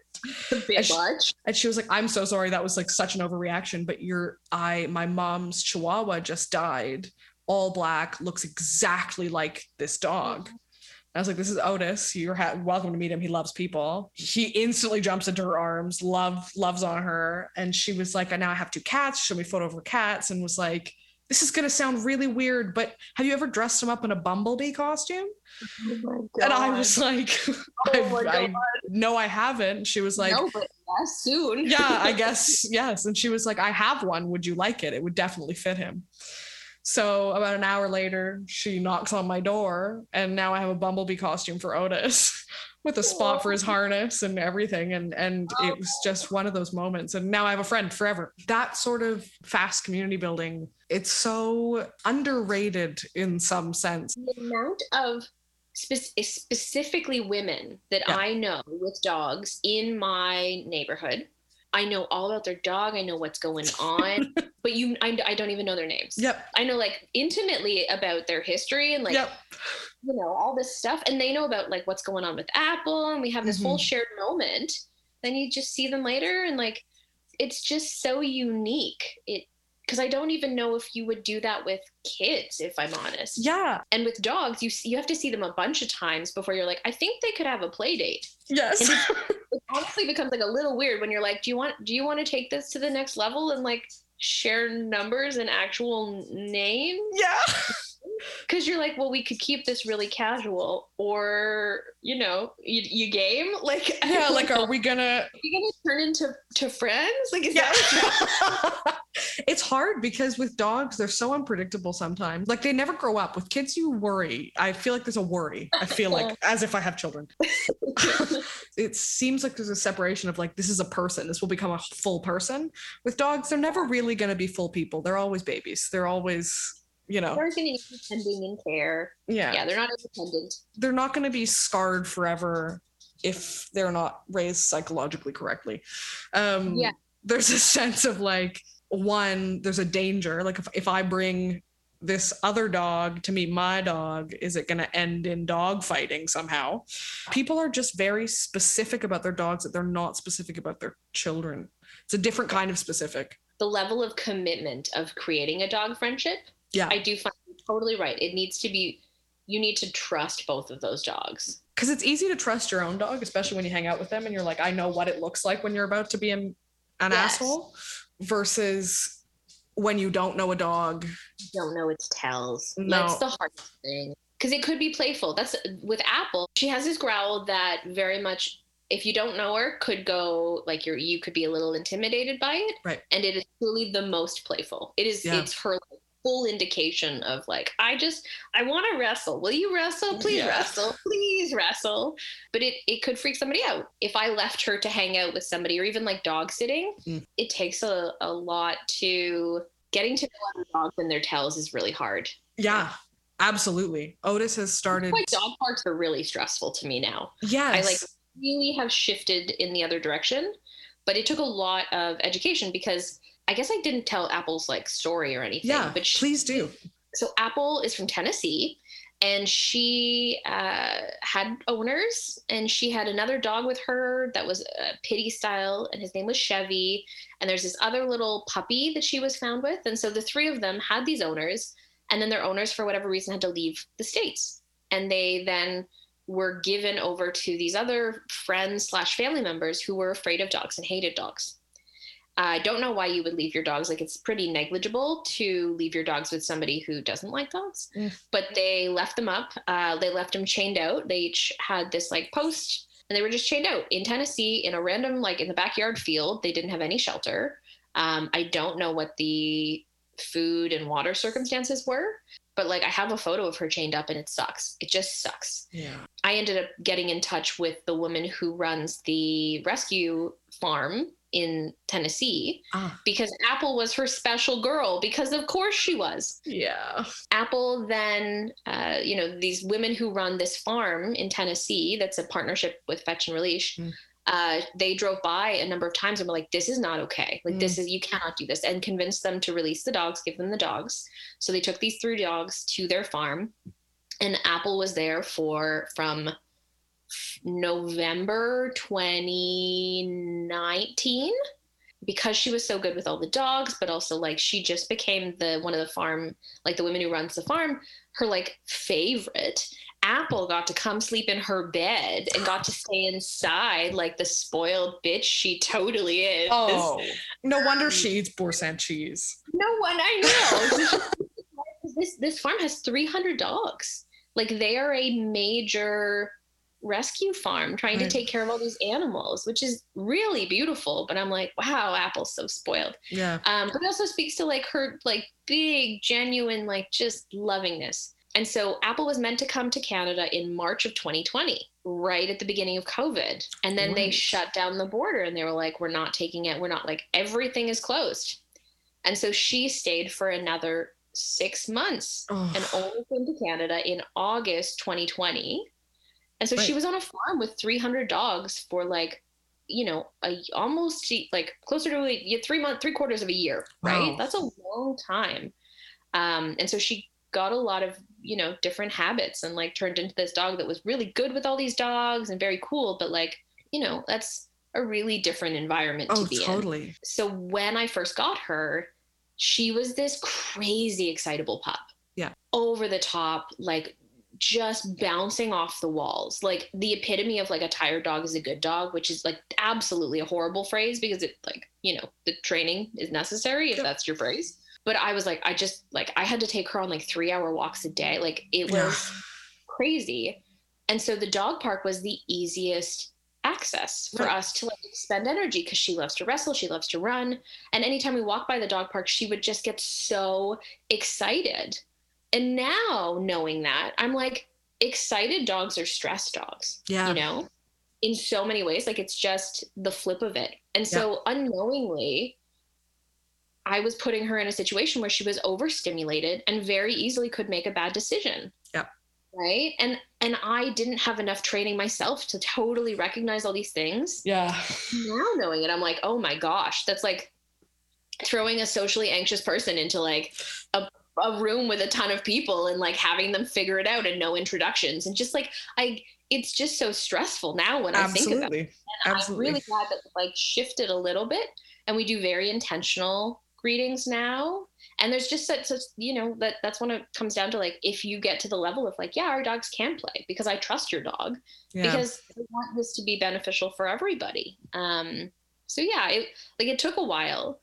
a bit sh- much. And she was like, I'm so sorry. That was like such an overreaction. But your I my mom's chihuahua just died, all black, looks exactly like this dog. I was like, this is Otis. You're ha- welcome to meet him. He loves people. He instantly jumps into her arms, love, loves on her. And she was like, I now I have two cats. Showed me photo of her cats and was like, this is going to sound really weird, but have you ever dressed him up in a bumblebee costume? And I was like, Oh I, I, no, I haven't. She was like, no, but yeah, soon. yeah, I guess yes. And she was like, I have one. Would you like it? It would definitely fit him. So about an hour later, she knocks on my door, and now I have a bumblebee costume for Otis with a spot for his harness and everything. And and it was just one of those moments. And now I have a friend forever. That sort of fast community building, it's so underrated in some sense. the amount of spe- specifically women that Yeah. I know with dogs in my neighborhood. I know all about their dog. I know what's going on, but you, I, I don't even know their names. Yep. I know like intimately about their history and like yep. you know all this stuff, and they know about like what's going on with Apple, and we have this whole Mhm. shared moment. Then you just see them later, and like it's just so unique. It because I don't even know if you would do that with kids, if I'm honest Yeah. and with dogs you you have to see them a bunch of times before you're like i think they could have a play date Yes. honestly becomes like a little weird when you're like do you want do you want to take this to the next level and like share numbers and actual names yeah. Because you're like well we could keep this really casual or you know you, you game like Yeah. Like, are we gonna are you gonna turn into to friends like is Yeah. that what it's hard because with dogs, they're so unpredictable sometimes. Like they never grow up. With kids, you worry. I feel like there's a worry. I feel like as if I have children. it seems like there's a separation of like, this is a person. This will become a full person. With dogs, they're never really going to be full people. They're always babies. They're always, you know, they're gonna need tending and care yeah. yeah they're not independent They're not going to be scarred forever if they're not raised psychologically correctly. Um, Yeah. There's a sense of like, one, there's a danger. Like if, if I bring this other dog to meet my dog, is it going to end in dog fighting somehow? People are just very specific about their dogs that they're not specific about their children. It's a different kind of specific. the level of commitment of creating a dog friendship Yeah. I do find you're totally right. It needs to be, you need to trust both of those dogs. Because it's easy to trust your own dog, especially when you hang out with them and you're like, I know what it looks like when you're about to be an, an Yes. asshole versus when you don't know a dog. You don't know its tells. No. That's the hardest thing. Because it could be playful. That's with Apple. She has this growl that very much, if you don't know her, could go like you're you could be a little intimidated by it. Right. And it is truly the most playful. It is Yeah. it's her full indication of like, I just I want to wrestle. Will you wrestle? Please Yeah. wrestle. Please wrestle. But it it could freak somebody out. If I left her to hang out with somebody or even like dog sitting, Mm. it takes a, a lot to getting to know other dogs and their tails is really hard. Yeah, absolutely. Otis has started. Like dog parks are really stressful to me now. Yes. I like really have shifted in the other direction, but it took a lot of education because I guess I didn't tell Apple's like story or anything. Yeah, but she, please do. so Apple is from Tennessee, and she uh, had owners, and she had another dog with her that was a pittie style, and his name was Chevy. And there's this other little puppy that she was found with, and so the three of them had these owners, and then their owners, for whatever reason, had to leave the states, and they then were given over to these other friends slash family members who were afraid of dogs and hated dogs. I don't know why you would leave your dogs. Like it's pretty negligible to leave your dogs with somebody who doesn't like dogs. Mm. But they left them up. Uh, they left them chained out. They each had this like post, and they were just chained out in Tennessee in a random like in the backyard field. They didn't have any shelter. Um, I don't know what the food and water circumstances were, but like I have a photo of her chained up, and it sucks. It just sucks. Yeah. I ended up getting in touch with the woman who runs the rescue farm in Tennessee Ah. because Apple was her special girl, because of course she was. Yeah. Apple then, uh, you know, these women who run this farm in Tennessee that's a partnership with Fetch and Release. Mm. Uh, they drove by a number of times and were like, this is not okay. Like, Mm. this is, you cannot do this, and convinced them to release the dogs, give them the dogs. So they took these three dogs to their farm, and Apple was there for from November 2019 because she was so good with all the dogs but also like she just became the one of the farm like the women who runs the farm her like favorite apple got to come sleep in her bed and got to stay inside like the spoiled bitch she totally is Oh, no wonder um, she eats Boursin cheese. no one I know. this this farm has 300 dogs. Like they are a major rescue farm trying Right. to take care of all these animals, which is really beautiful. But I'm like, wow, Apple's so spoiled. Yeah. Um, but it also speaks to like her like big, genuine, like just lovingness. And so Apple was meant to come to Canada in March of 2020, right at the beginning of COVID. And then they shut down the border and they were like, we're not taking it. We're not like everything is closed. And so she stayed for another six months Oh. and only came to Canada in August 2020. And so she was on a farm with 300 dogs for like, you know, a almost like closer to a, three months, three quarters of a year, right? Wow. That's a long time. Um, and so she got a lot of, you know, different habits and like turned into this dog that was really good with all these dogs and very cool. But like, you know, that's a really different environment Oh, to be in totally. so when I first got her, she was this crazy excitable pup. Yeah. Over the top, like just bouncing off the walls. Like the epitome of like a tired dog is a good dog, which is like absolutely a horrible phrase because it like, you know, the training is necessary if that's your phrase. But I was like, I just like I had to take her on like three hour walks a day. Like it was crazy. And so the dog park was the easiest access for Right. us to like expend energy because she loves to wrestle, she loves to run. And anytime we walk by the dog park, she would just get so excited. And now knowing that, I'm like, excited dogs are stressed dogs, Yeah. you know, in so many ways. Like it's just the flip of it. And so unknowingly, I was putting her in a situation where she was overstimulated and very easily could make a bad decision. Yeah. Right. And and I didn't have enough training myself to totally recognize all these things. Yeah. Now knowing it, I'm like, oh my gosh, that's like throwing a socially anxious person into like a, a room with a ton of people and like having them figure it out and no introductions and just like I it's just so stressful now when I think about it. Absolutely. And Absolutely. I'm really glad that like shifted a little bit and we do very intentional greetings now. And there's just such, such you know, that that's when it comes down to like if you get to the level of like, yeah, our dogs can play because I trust your dog Yeah. because I want this to be beneficial for everybody. Um, so yeah, it like it took a while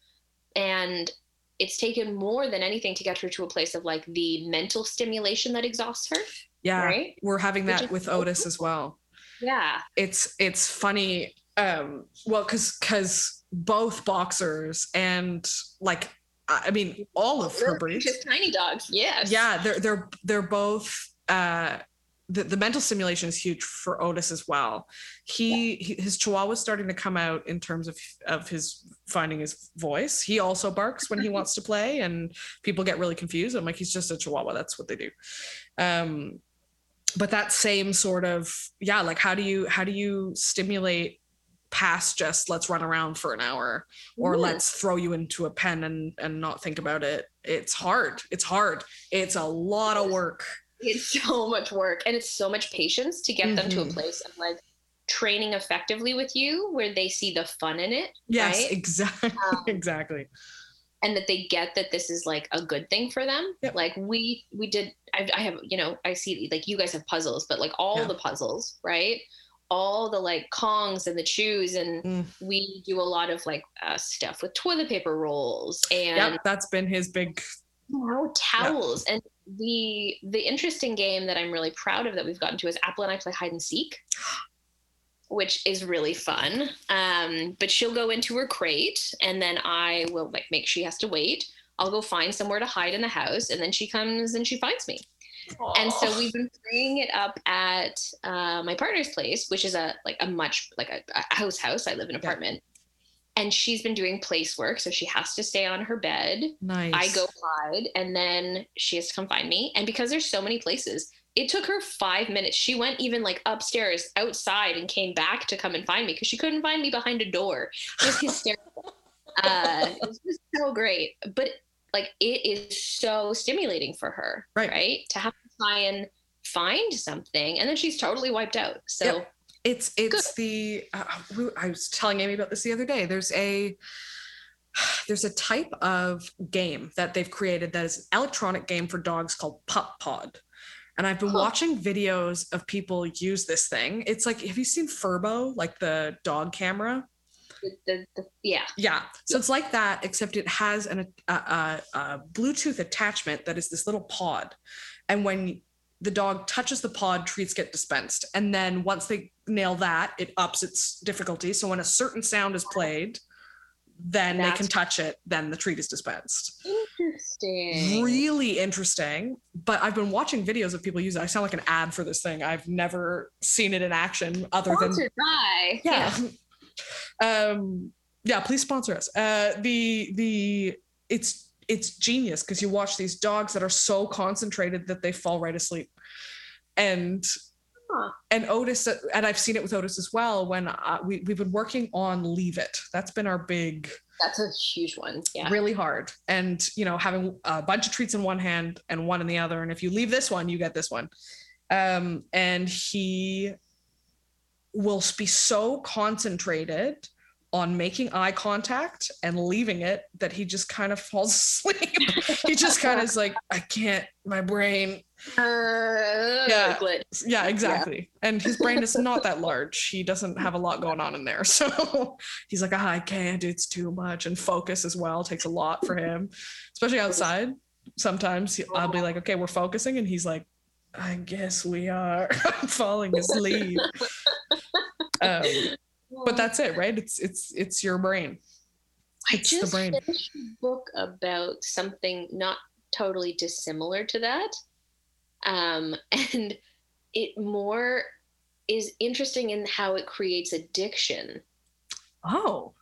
and it's taken more than anything to get her to a place of like the mental stimulation that exhausts her. yeah. right? We're having that with Otis as well. Yeah. it's it's funny um well because because both boxers and like i I mean all of her breeds Just tiny dogs. Yes. yeah they're they're they're both uh the, the mental stimulation is huge for Otis as well. He, he his chihuahua is starting to come out in terms of of his finding his voice. He also barks when he wants to play, and people get really confused. I'm like, he's just a chihuahua. That's what they do. Um, but that same sort of yeah, like how do you how do you stimulate past just let's run around for an hour or Mhm. let's throw you into a pen and and not think about it it's hard. It's hard. It's a lot of work. It's so much work and it's so much patience to get them to a Mhm. place of like training effectively with you where they see the fun in it Yes, right? exactly. Um, exactly. and that they get that this is like a good thing for them Yep. like we we did I, I have you know i see like you guys have puzzles but like all Yeah. the puzzles right all the like kongs and the chews and Mm. we do a lot of like uh, stuff with toilet paper rolls and Yep, that's been his big now towels. And the the interesting game that i'm really proud of that we've gotten to is apple and i play hide and seek which is really fun. Um but she'll go into her crate and then i will like make she has to wait. I'll go find somewhere to hide in the house and then she comes and she finds me. And so we've been playing it up at uh, my partner's place which is a like a much like a, a house house. I live in an Yeah. And she's been doing place work so she has to stay on her bed nice. I go hide and then she has to come find me. And because there's so many places, it took her five minutes. She went even like upstairs outside and came back to come and find me because she couldn't find me behind a door. It was hysterical. uh, it was just so great. But like it is so stimulating for her, Right. right? To have to try and find something and then she's totally wiped out. So Yep. It's it's the uh, I was telling Amy about this the other day. There's a there's a type of game that they've created that is an electronic game for dogs called PupPod. And I've been Huh. watching videos of people use this thing. It's like, have you seen Furbo, like the dog camera? the, the, the, yeah. Yeah. So it's like that, except it has an, a, a, a Bluetooth attachment that is this little pod. And when the dog touches the pod, treats get dispensed. And then once they nail that, it ups its difficulty. So when a certain sound is played, then they can touch it, then the treat is dispensed. Interesting. Really interesting. But I've been watching videos of people use it. I sound like an ad for this thing. I've never seen it in action other than Sponsored by. yeah um yeah please sponsor us uh the the it's it's genius because you watch these dogs that are so concentrated that they fall right asleep and Huh. and otis and i've seen it with otis as well when uh, we, we've been working on leave it that's been our big That's a huge one. Yeah. really hard and you know having a bunch of treats in one hand and one in the other and if you leave this one you get this one um and he will be so concentrated on making eye contact and leaving it that he just kind of falls asleep. He just kind of is like i can't my brain. Uh, Yeah. glitch. yeah. exactly. And his brain is not that large. He doesn't have a lot going on in there. So he's like ah, i can't it's too much. And focus as well takes a lot for him especially outside. Sometimes i'll be like okay we're focusing and he's like i guess we are. I'm falling asleep. Um, but that's it right it's it's it's your brain I it's the just brain. finished a book about something not totally dissimilar to that. Um, and it more is interesting in how it creates addiction oh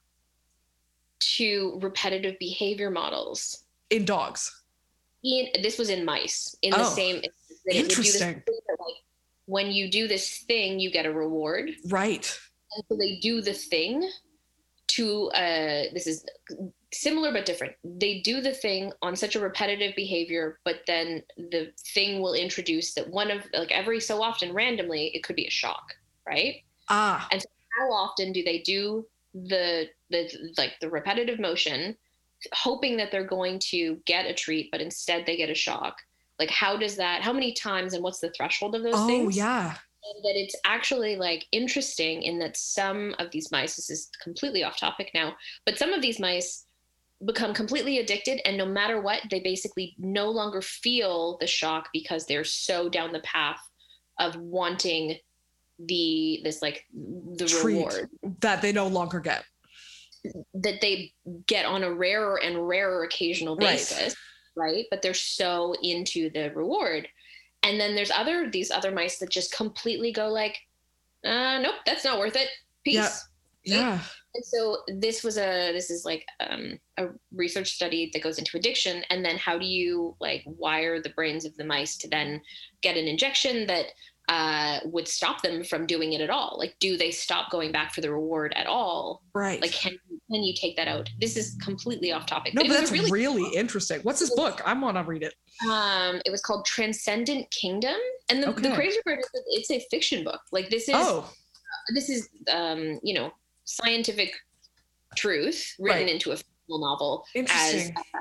to repetitive behavior models. in dogs In, this was in mice in the Oh, same do this interesting. like, when you do this thing, you get a reward. right so they do the thing to uh this is similar but different. They do the thing on such a repetitive behavior but then the thing will introduce that one of like every so often randomly it could be a shock right? Ah. And how often do they do the the like the repetitive motion hoping that they're going to get a treat but instead they get a shock? Like how does that how many times and what's the threshold of those oh things? Oh yeah that it's actually like interesting in that some of these mice this is completely off topic now but some of these mice become completely addicted and no matter what they basically no longer feel the shock because they're so down the path of wanting the this like the Treat. reward that they no longer get that they get on a rarer and rarer occasional Right. basis right, but they're so into the reward and then there's other these other mice that just completely go like uh nope that's not worth it. Peace. Yeah. yeah. And so this was a this is like um, a research study that goes into addiction. And then how do you like wire the brains of the mice to then get an injection that uh, would stop them from doing it at all. Like, do they stop going back for the reward at all? Right. Like, can can you take that out? This is completely off topic. no, it but that's a really, interesting. What's this book? I want to read it. um, it was called Transcendent Kingdom, and the, the crazy part is that it's a fiction book. Like, this is Oh, this is um, you know scientific truth written Right. into a fictional novel as interesting. uh,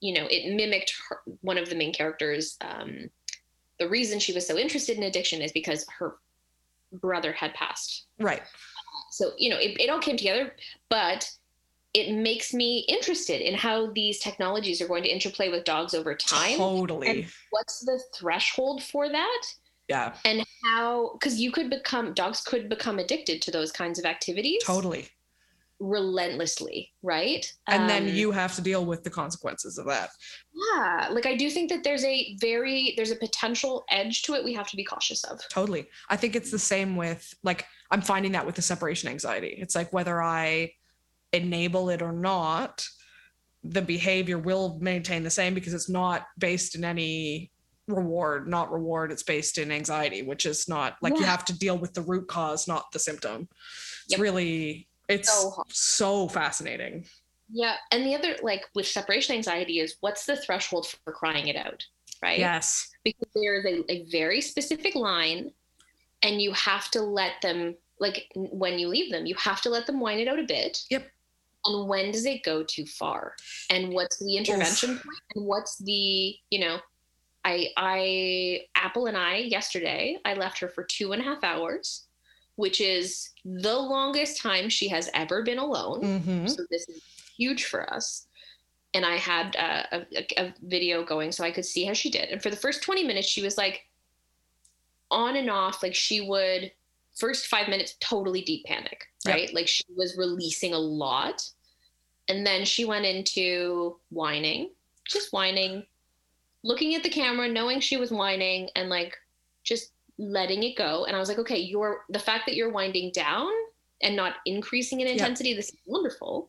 you know it mimicked her, one of the main characters um, the reason she was so interested in addiction is because her brother had passed right. so you know it, it all came together but it makes me interested in how these technologies are going to interplay with dogs over time Totally. what's the threshold for that yeah. and how because you could become dogs could become addicted to those kinds of activities Totally. Relentlessly right And then Um, you have to deal with the consequences of that. yeah like i do think that there's a very there's a potential edge to it we have to be cautious of Totally. I think it's the same with like I'm finding that with the separation anxiety. It's like whether I enable it or not, the behavior will maintain the same because it's not based in any reward, not reward. It's based in anxiety, which is not like you have to deal with the root cause, not the symptom. It's Yep. really it's So so, fascinating. yeah and the other like with separation anxiety is what's the threshold for crying it out right? Yes. because there is a, a very specific line and you have to let them like when you leave them you have to let them whine it out a bit. Yep. and when does it go too far? And what's the intervention point? And what's the you know i i apple and i yesterday i left her for two and a half hours which is the longest time she has ever been alone. Hmm so this is huge for us. And i had uh, a, a, video going so i could see how she did. And for the first 20 minutes she was like on and off. Like she would first five minutes totally deep panic Yep. right? Like she was releasing a lot. And then she went into whining just whining looking at the camera knowing she was whining and like just letting it go. And i was like okay you're the fact that you're winding down and not increasing in intensity this is wonderful.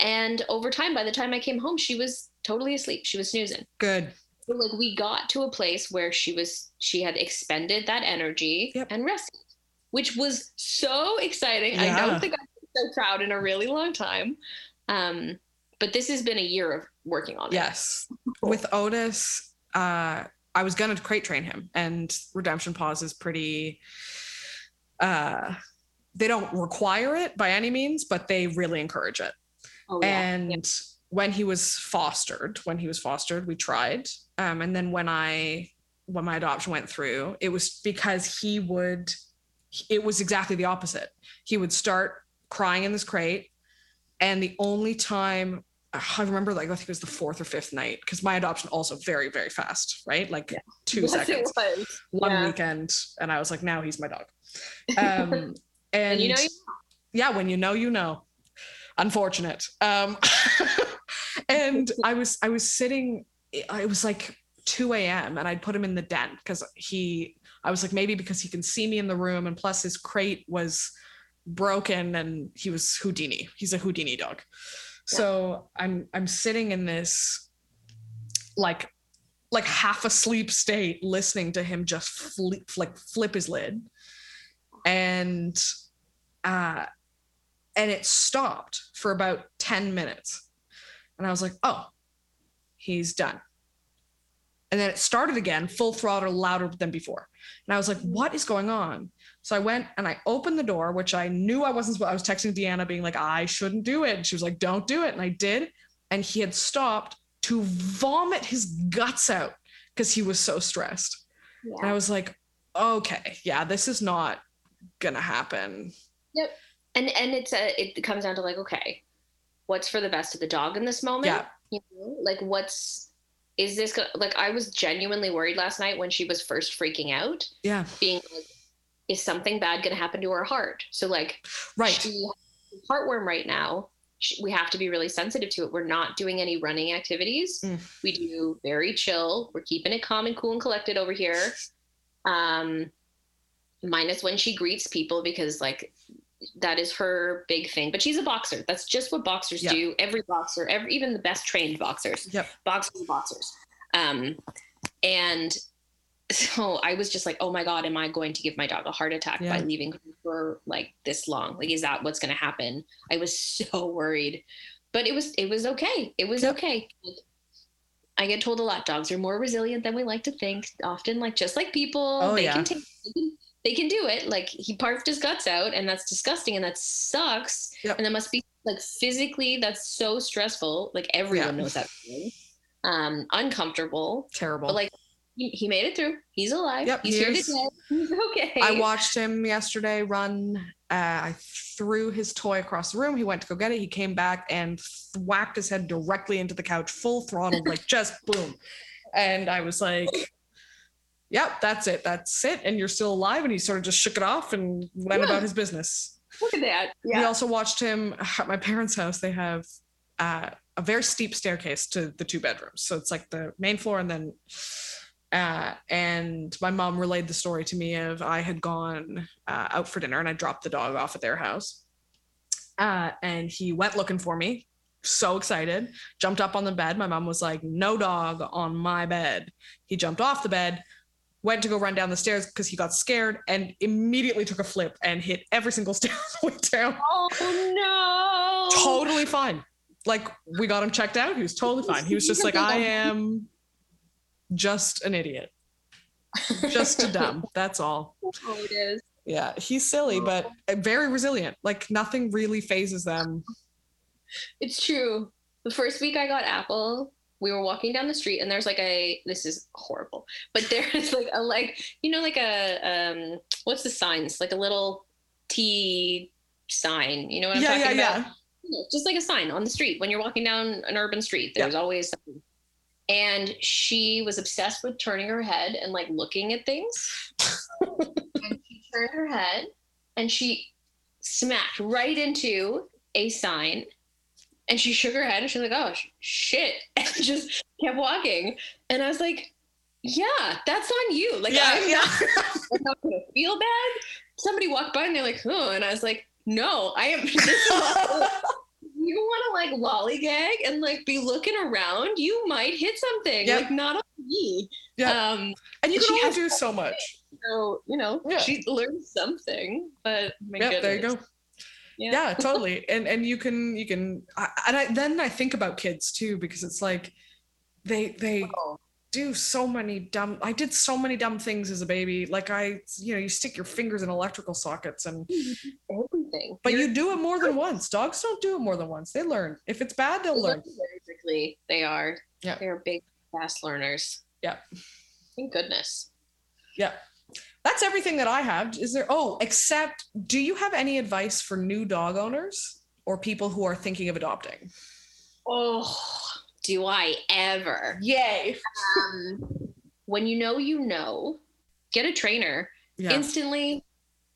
And over time by the time i came home she was totally asleep. She was snoozing. Good. so like we got to a place where she was she had expended that energy Yep. and rested which was so exciting. I don't think i've been so proud in a really long time. Um but this has been a year of working on it. Yes. With Otis, uh, I was gonna crate train him, and Redemption Paws is pretty. Uh, they don't require it by any means, but they really encourage it. oh, yeah. and when he was fostered, when he was fostered, we tried, um, and then when I when my adoption went through, it was because he would. It was exactly the opposite. He would start crying in this crate, and the only time I remember, like I think it was the fourth or fifth night, because my adoption also very very fast, right? Like two Yes, seconds, one Yeah. weekend, and I was like, now he's my dog. Um, and, and you know you yeah, when you know, you know. Unfortunate. Um, and I was I was sitting. It was like 2 a.m. and I'd put him in the den because he. I was like maybe because he can see me in the room, and plus his crate was broken and he was Houdini. He's a Houdini dog. So I'm I'm sitting in this like like half asleep state listening to him just flip, like flip his lid. And uh and it stopped for about 10 minutes. And i was like oh he's done. And then it started again full throttle louder than before. And i was like what is going on so i went and i opened the door which i knew i wasn't i was texting deanna being like i shouldn't do it. And she was like don't do it. And i did. And he had stopped to vomit his guts out because he was so stressed. And i was like okay yeah this is not gonna happen. Yep. and and it's a it comes down to like okay what's for the best of the dog in this moment? Yeah. you know like what's is this like i was genuinely worried last night when she was first freaking out. Yeah. Being like is something bad going to happen to her heart? So like right. heartworm right now. She- we have to be really sensitive to it. We're not doing any running activities. Mm. we do very chill. We're keeping it calm and cool and collected over here. Um minus when she greets people because like that is her big thing. But she's a boxer. That's just what boxers Yeah. do. Every boxer every even the best trained boxers. Yep. boxers boxers. Um and so I was just like, oh my God, am I going to give my dog a heart attack Yeah. by leaving her for like this long? Like, is that what's going to happen? I was so worried, but it was, it was okay. It was Yep. okay. I get told a lot, dogs are more resilient than we like to think. Often, like, just like people, Oh, they yeah. can take, they can, they can do it. Like he barfed his guts out and that's disgusting and that sucks. Yep. And that must be like physically, that's so stressful. Like everyone Yeah. knows that. feeling. Um, uncomfortable, Terrible. but like he, he made it through. He's alive. Yep, He's he here. He's okay. I watched him yesterday run. Uh, I threw his toy across the room. He went to go get it. He came back and whacked his head directly into the couch, full throttle, like just boom. And I was like, "Yep, that's it. That's it." And you're still alive. And he sort of just shook it off and went Yeah. about his business. Look at that. We also watched him at my parents' house. They have uh, a very steep staircase to the two bedrooms. So it's like the main floor and then. Uh, and my mom relayed the story to me of I had gone uh, out for dinner and I dropped the dog off at their house. Uh, and he went looking for me, so excited, jumped up on the bed. My mom was like, No dog on my bed. He jumped off the bed, went to go run down the stairs because he got scared and immediately took a flip and hit every single stair on the way down. Oh no. Totally fine. Like we got him checked out. He was totally fine. He was just like, I am just an idiot. Just a dumb. That's all. Oh, it is. Yeah, he's silly, but very resilient. Like nothing really fazes them. It's true. The first week I got Apple, we were walking down the street and there's like a this is horrible, but there's like a like you know like a um what's the signs like a little T sign. You know what I'm yeah, yeah, talking about? yeah. Yeah, just like a sign on the street when you're walking down an urban street there's always something and she was obsessed with turning her head and like looking at things. And she turned her head and she smacked right into a sign and she shook her head and she was like oh shit and just kept walking. And i was like yeah that's on you. Like yeah, I'm, yeah. Not, I'm not gonna feel bad. Somebody walked by and they're like oh and i was like no i am this is not- you want to like lollygag and like be looking around, you might hit something. Yep. Like not on me. Yeah. Um, and you can only do so much. so you know, Yeah. she learned something. But my Yeah, there you go. Yeah. Yeah. totally. And and you can you can I, and I then I think about kids too because it's like they they Oh. Do so many dumb I did so many dumb things as a baby. Like I you know, you stick your fingers in electrical sockets and Everything. but You're- you do it more than once. Dogs don't do it more than once. They learn. If it's bad, they they'll learn very. They are. Yeah. They're big, fast learners. Yeah. Thank goodness. Yeah. That's everything that I have. Is there oh, except do you have any advice for new dog owners or people who are thinking of adopting? Oh, do I ever? Yay. Um, when you know, you know. Get a trainer. Yeah. instantly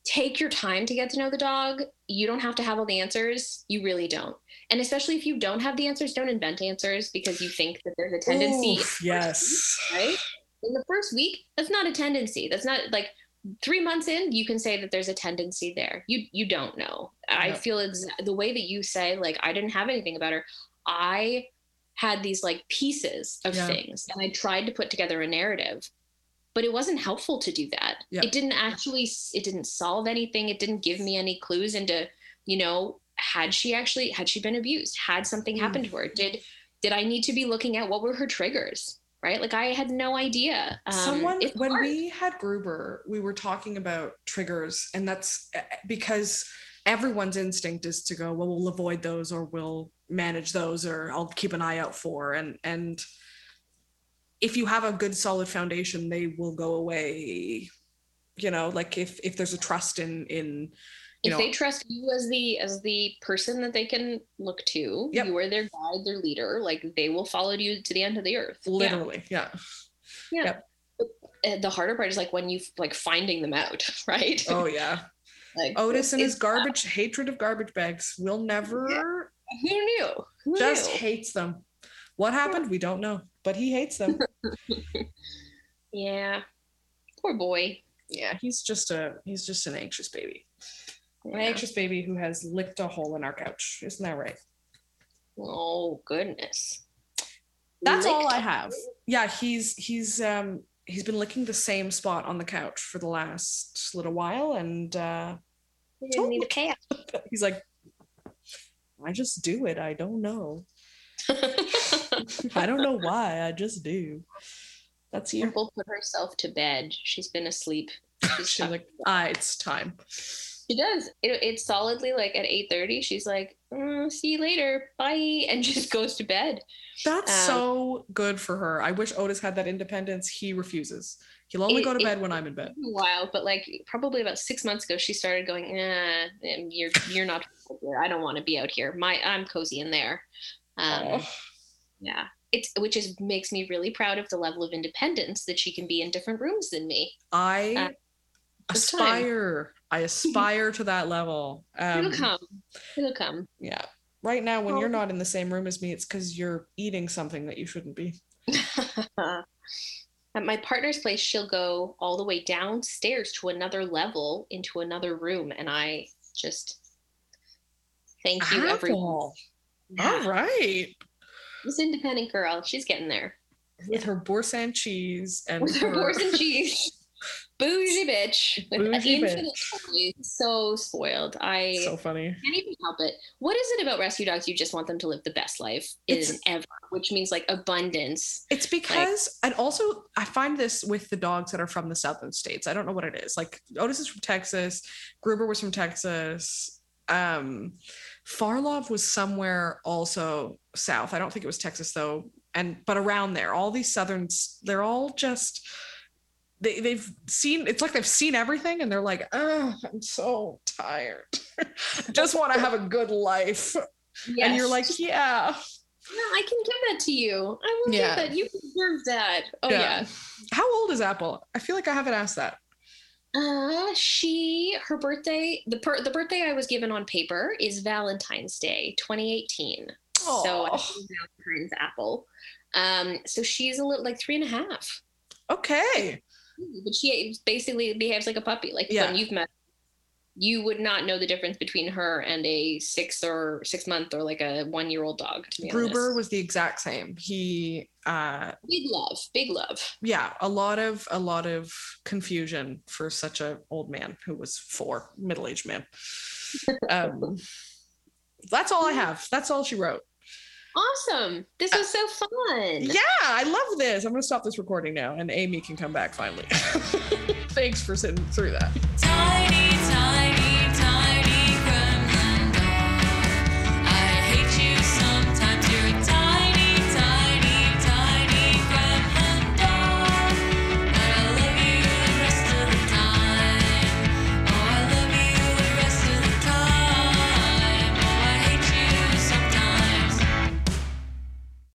take your time to get to know the dog. You don't have to have all the answers. You really don't. And especially if you don't have the answers, don't invent answers because you think that there's a tendency. Oof, yes. Right? In the first week, that's not a tendency. That's not like three months in, you can say that there's a tendency there. You you don't know. I feel exa- the way that you say, like, I didn't have anything about her. I had these like pieces of Yeah. things and I tried to put together a narrative but it wasn't helpful to do that Yeah. it didn't actually it didn't solve anything it didn't give me any clues into you know had she actually had she been abused had something Mm. happened to her did did i need to be looking at what were her triggers right like i had no idea um, Someone when hard. we had Gruber, we were talking about triggers, and that's uh, because everyone's instinct is to go, well, we'll avoid those, or we'll manage those, or I'll keep an eye out for, and and if you have a good solid foundation, they will go away. You know, like if if there's a trust in in you if know they trust you as the as the person that they can look to Yep. you are their guide their leader like they will follow you to the end of the earth literally, yeah, yeah, Yep. Uh, the harder part is like when you like finding them out right oh yeah. like Otis and his garbage hatred of garbage bags will never who knew who just knew? hates them. What happened? We don't know, but he hates them. yeah poor boy yeah, he's just a he's just an anxious baby. An anxious baby who has licked a hole in our couch. Isn't that right? oh goodness That's all I have. Yeah, he's he's um he's been licking the same spot on the couch for the last little while, and uh, You didn't need a payout. he's like, "I just do it. I don't know. I don't know why. I just do." That's you. Temple put herself to bed. She's been asleep. She's She's like, "Ah, it's time." She does. It, it's solidly like at eight thirty. She's like, "Mm, "See you later, bye," and just goes to bed. That's Um, so good for her. I wish Otis had that independence. He refuses. He'll only It- go to bed when I'm in bed. A while, but like probably about six months ago, she started going, "Nah, you're you're not here. I don't want to be out here. My I'm cozy in there." Um, Oh. Yeah, it's which is makes me really proud of the level of independence that she can be in different rooms than me. I Uh, time. aspire. I aspire to that level. Um, It'll come. It'll come. Yeah. Right now, when Oh. you're not in the same room as me, it's because you're eating something that you shouldn't be. At my partner's place, she'll go all the way downstairs to another level into another room, and I just thank you, everyone. Apple. All right. This independent girl, she's getting there. With her boursin cheese and With her her- and cheese. Bougie bitch. With Bougie infinite. So spoiled. I so funny. can't even help it. What is it about rescue dogs? You just want them to live the best life It's- in ever, which means like abundance. It's because, and also, I find this with the dogs that are from the southern states. I don't know what it is. Like Otis is from Texas, Gruber was from Texas. Um, Farlov was somewhere also south. I don't think it was Texas though. And but around there, all these southerns, they're all just they, they've seen it's like they've seen everything and they're like, oh, I'm so tired. just want to have a good life. And you're like, yeah. No, I can give that to you. I will Yeah. give that. You deserve that. Oh yeah. How old is Apple? I feel like I haven't asked that. Uh, she her birthday the per, the birthday I was given on paper is Valentine's Day 2018. So I Valentine's apple. Um, so she's a little like three and a half, Okay. but she basically behaves like a puppy. Like Yeah. when you've met, you would not know the difference between her and a six or six month or like a one year old dog. To be Gruber honest, was the exact same. He uh big love, big love. yeah, a lot of a lot of confusion for such a old man who was four, middle-aged man. Um that's all I have. That's all she wrote. Awesome! This was so fun. Yeah, I love this. I'm gonna stop this recording now and Amy can come back finally. Thanks for sitting through that. Tiny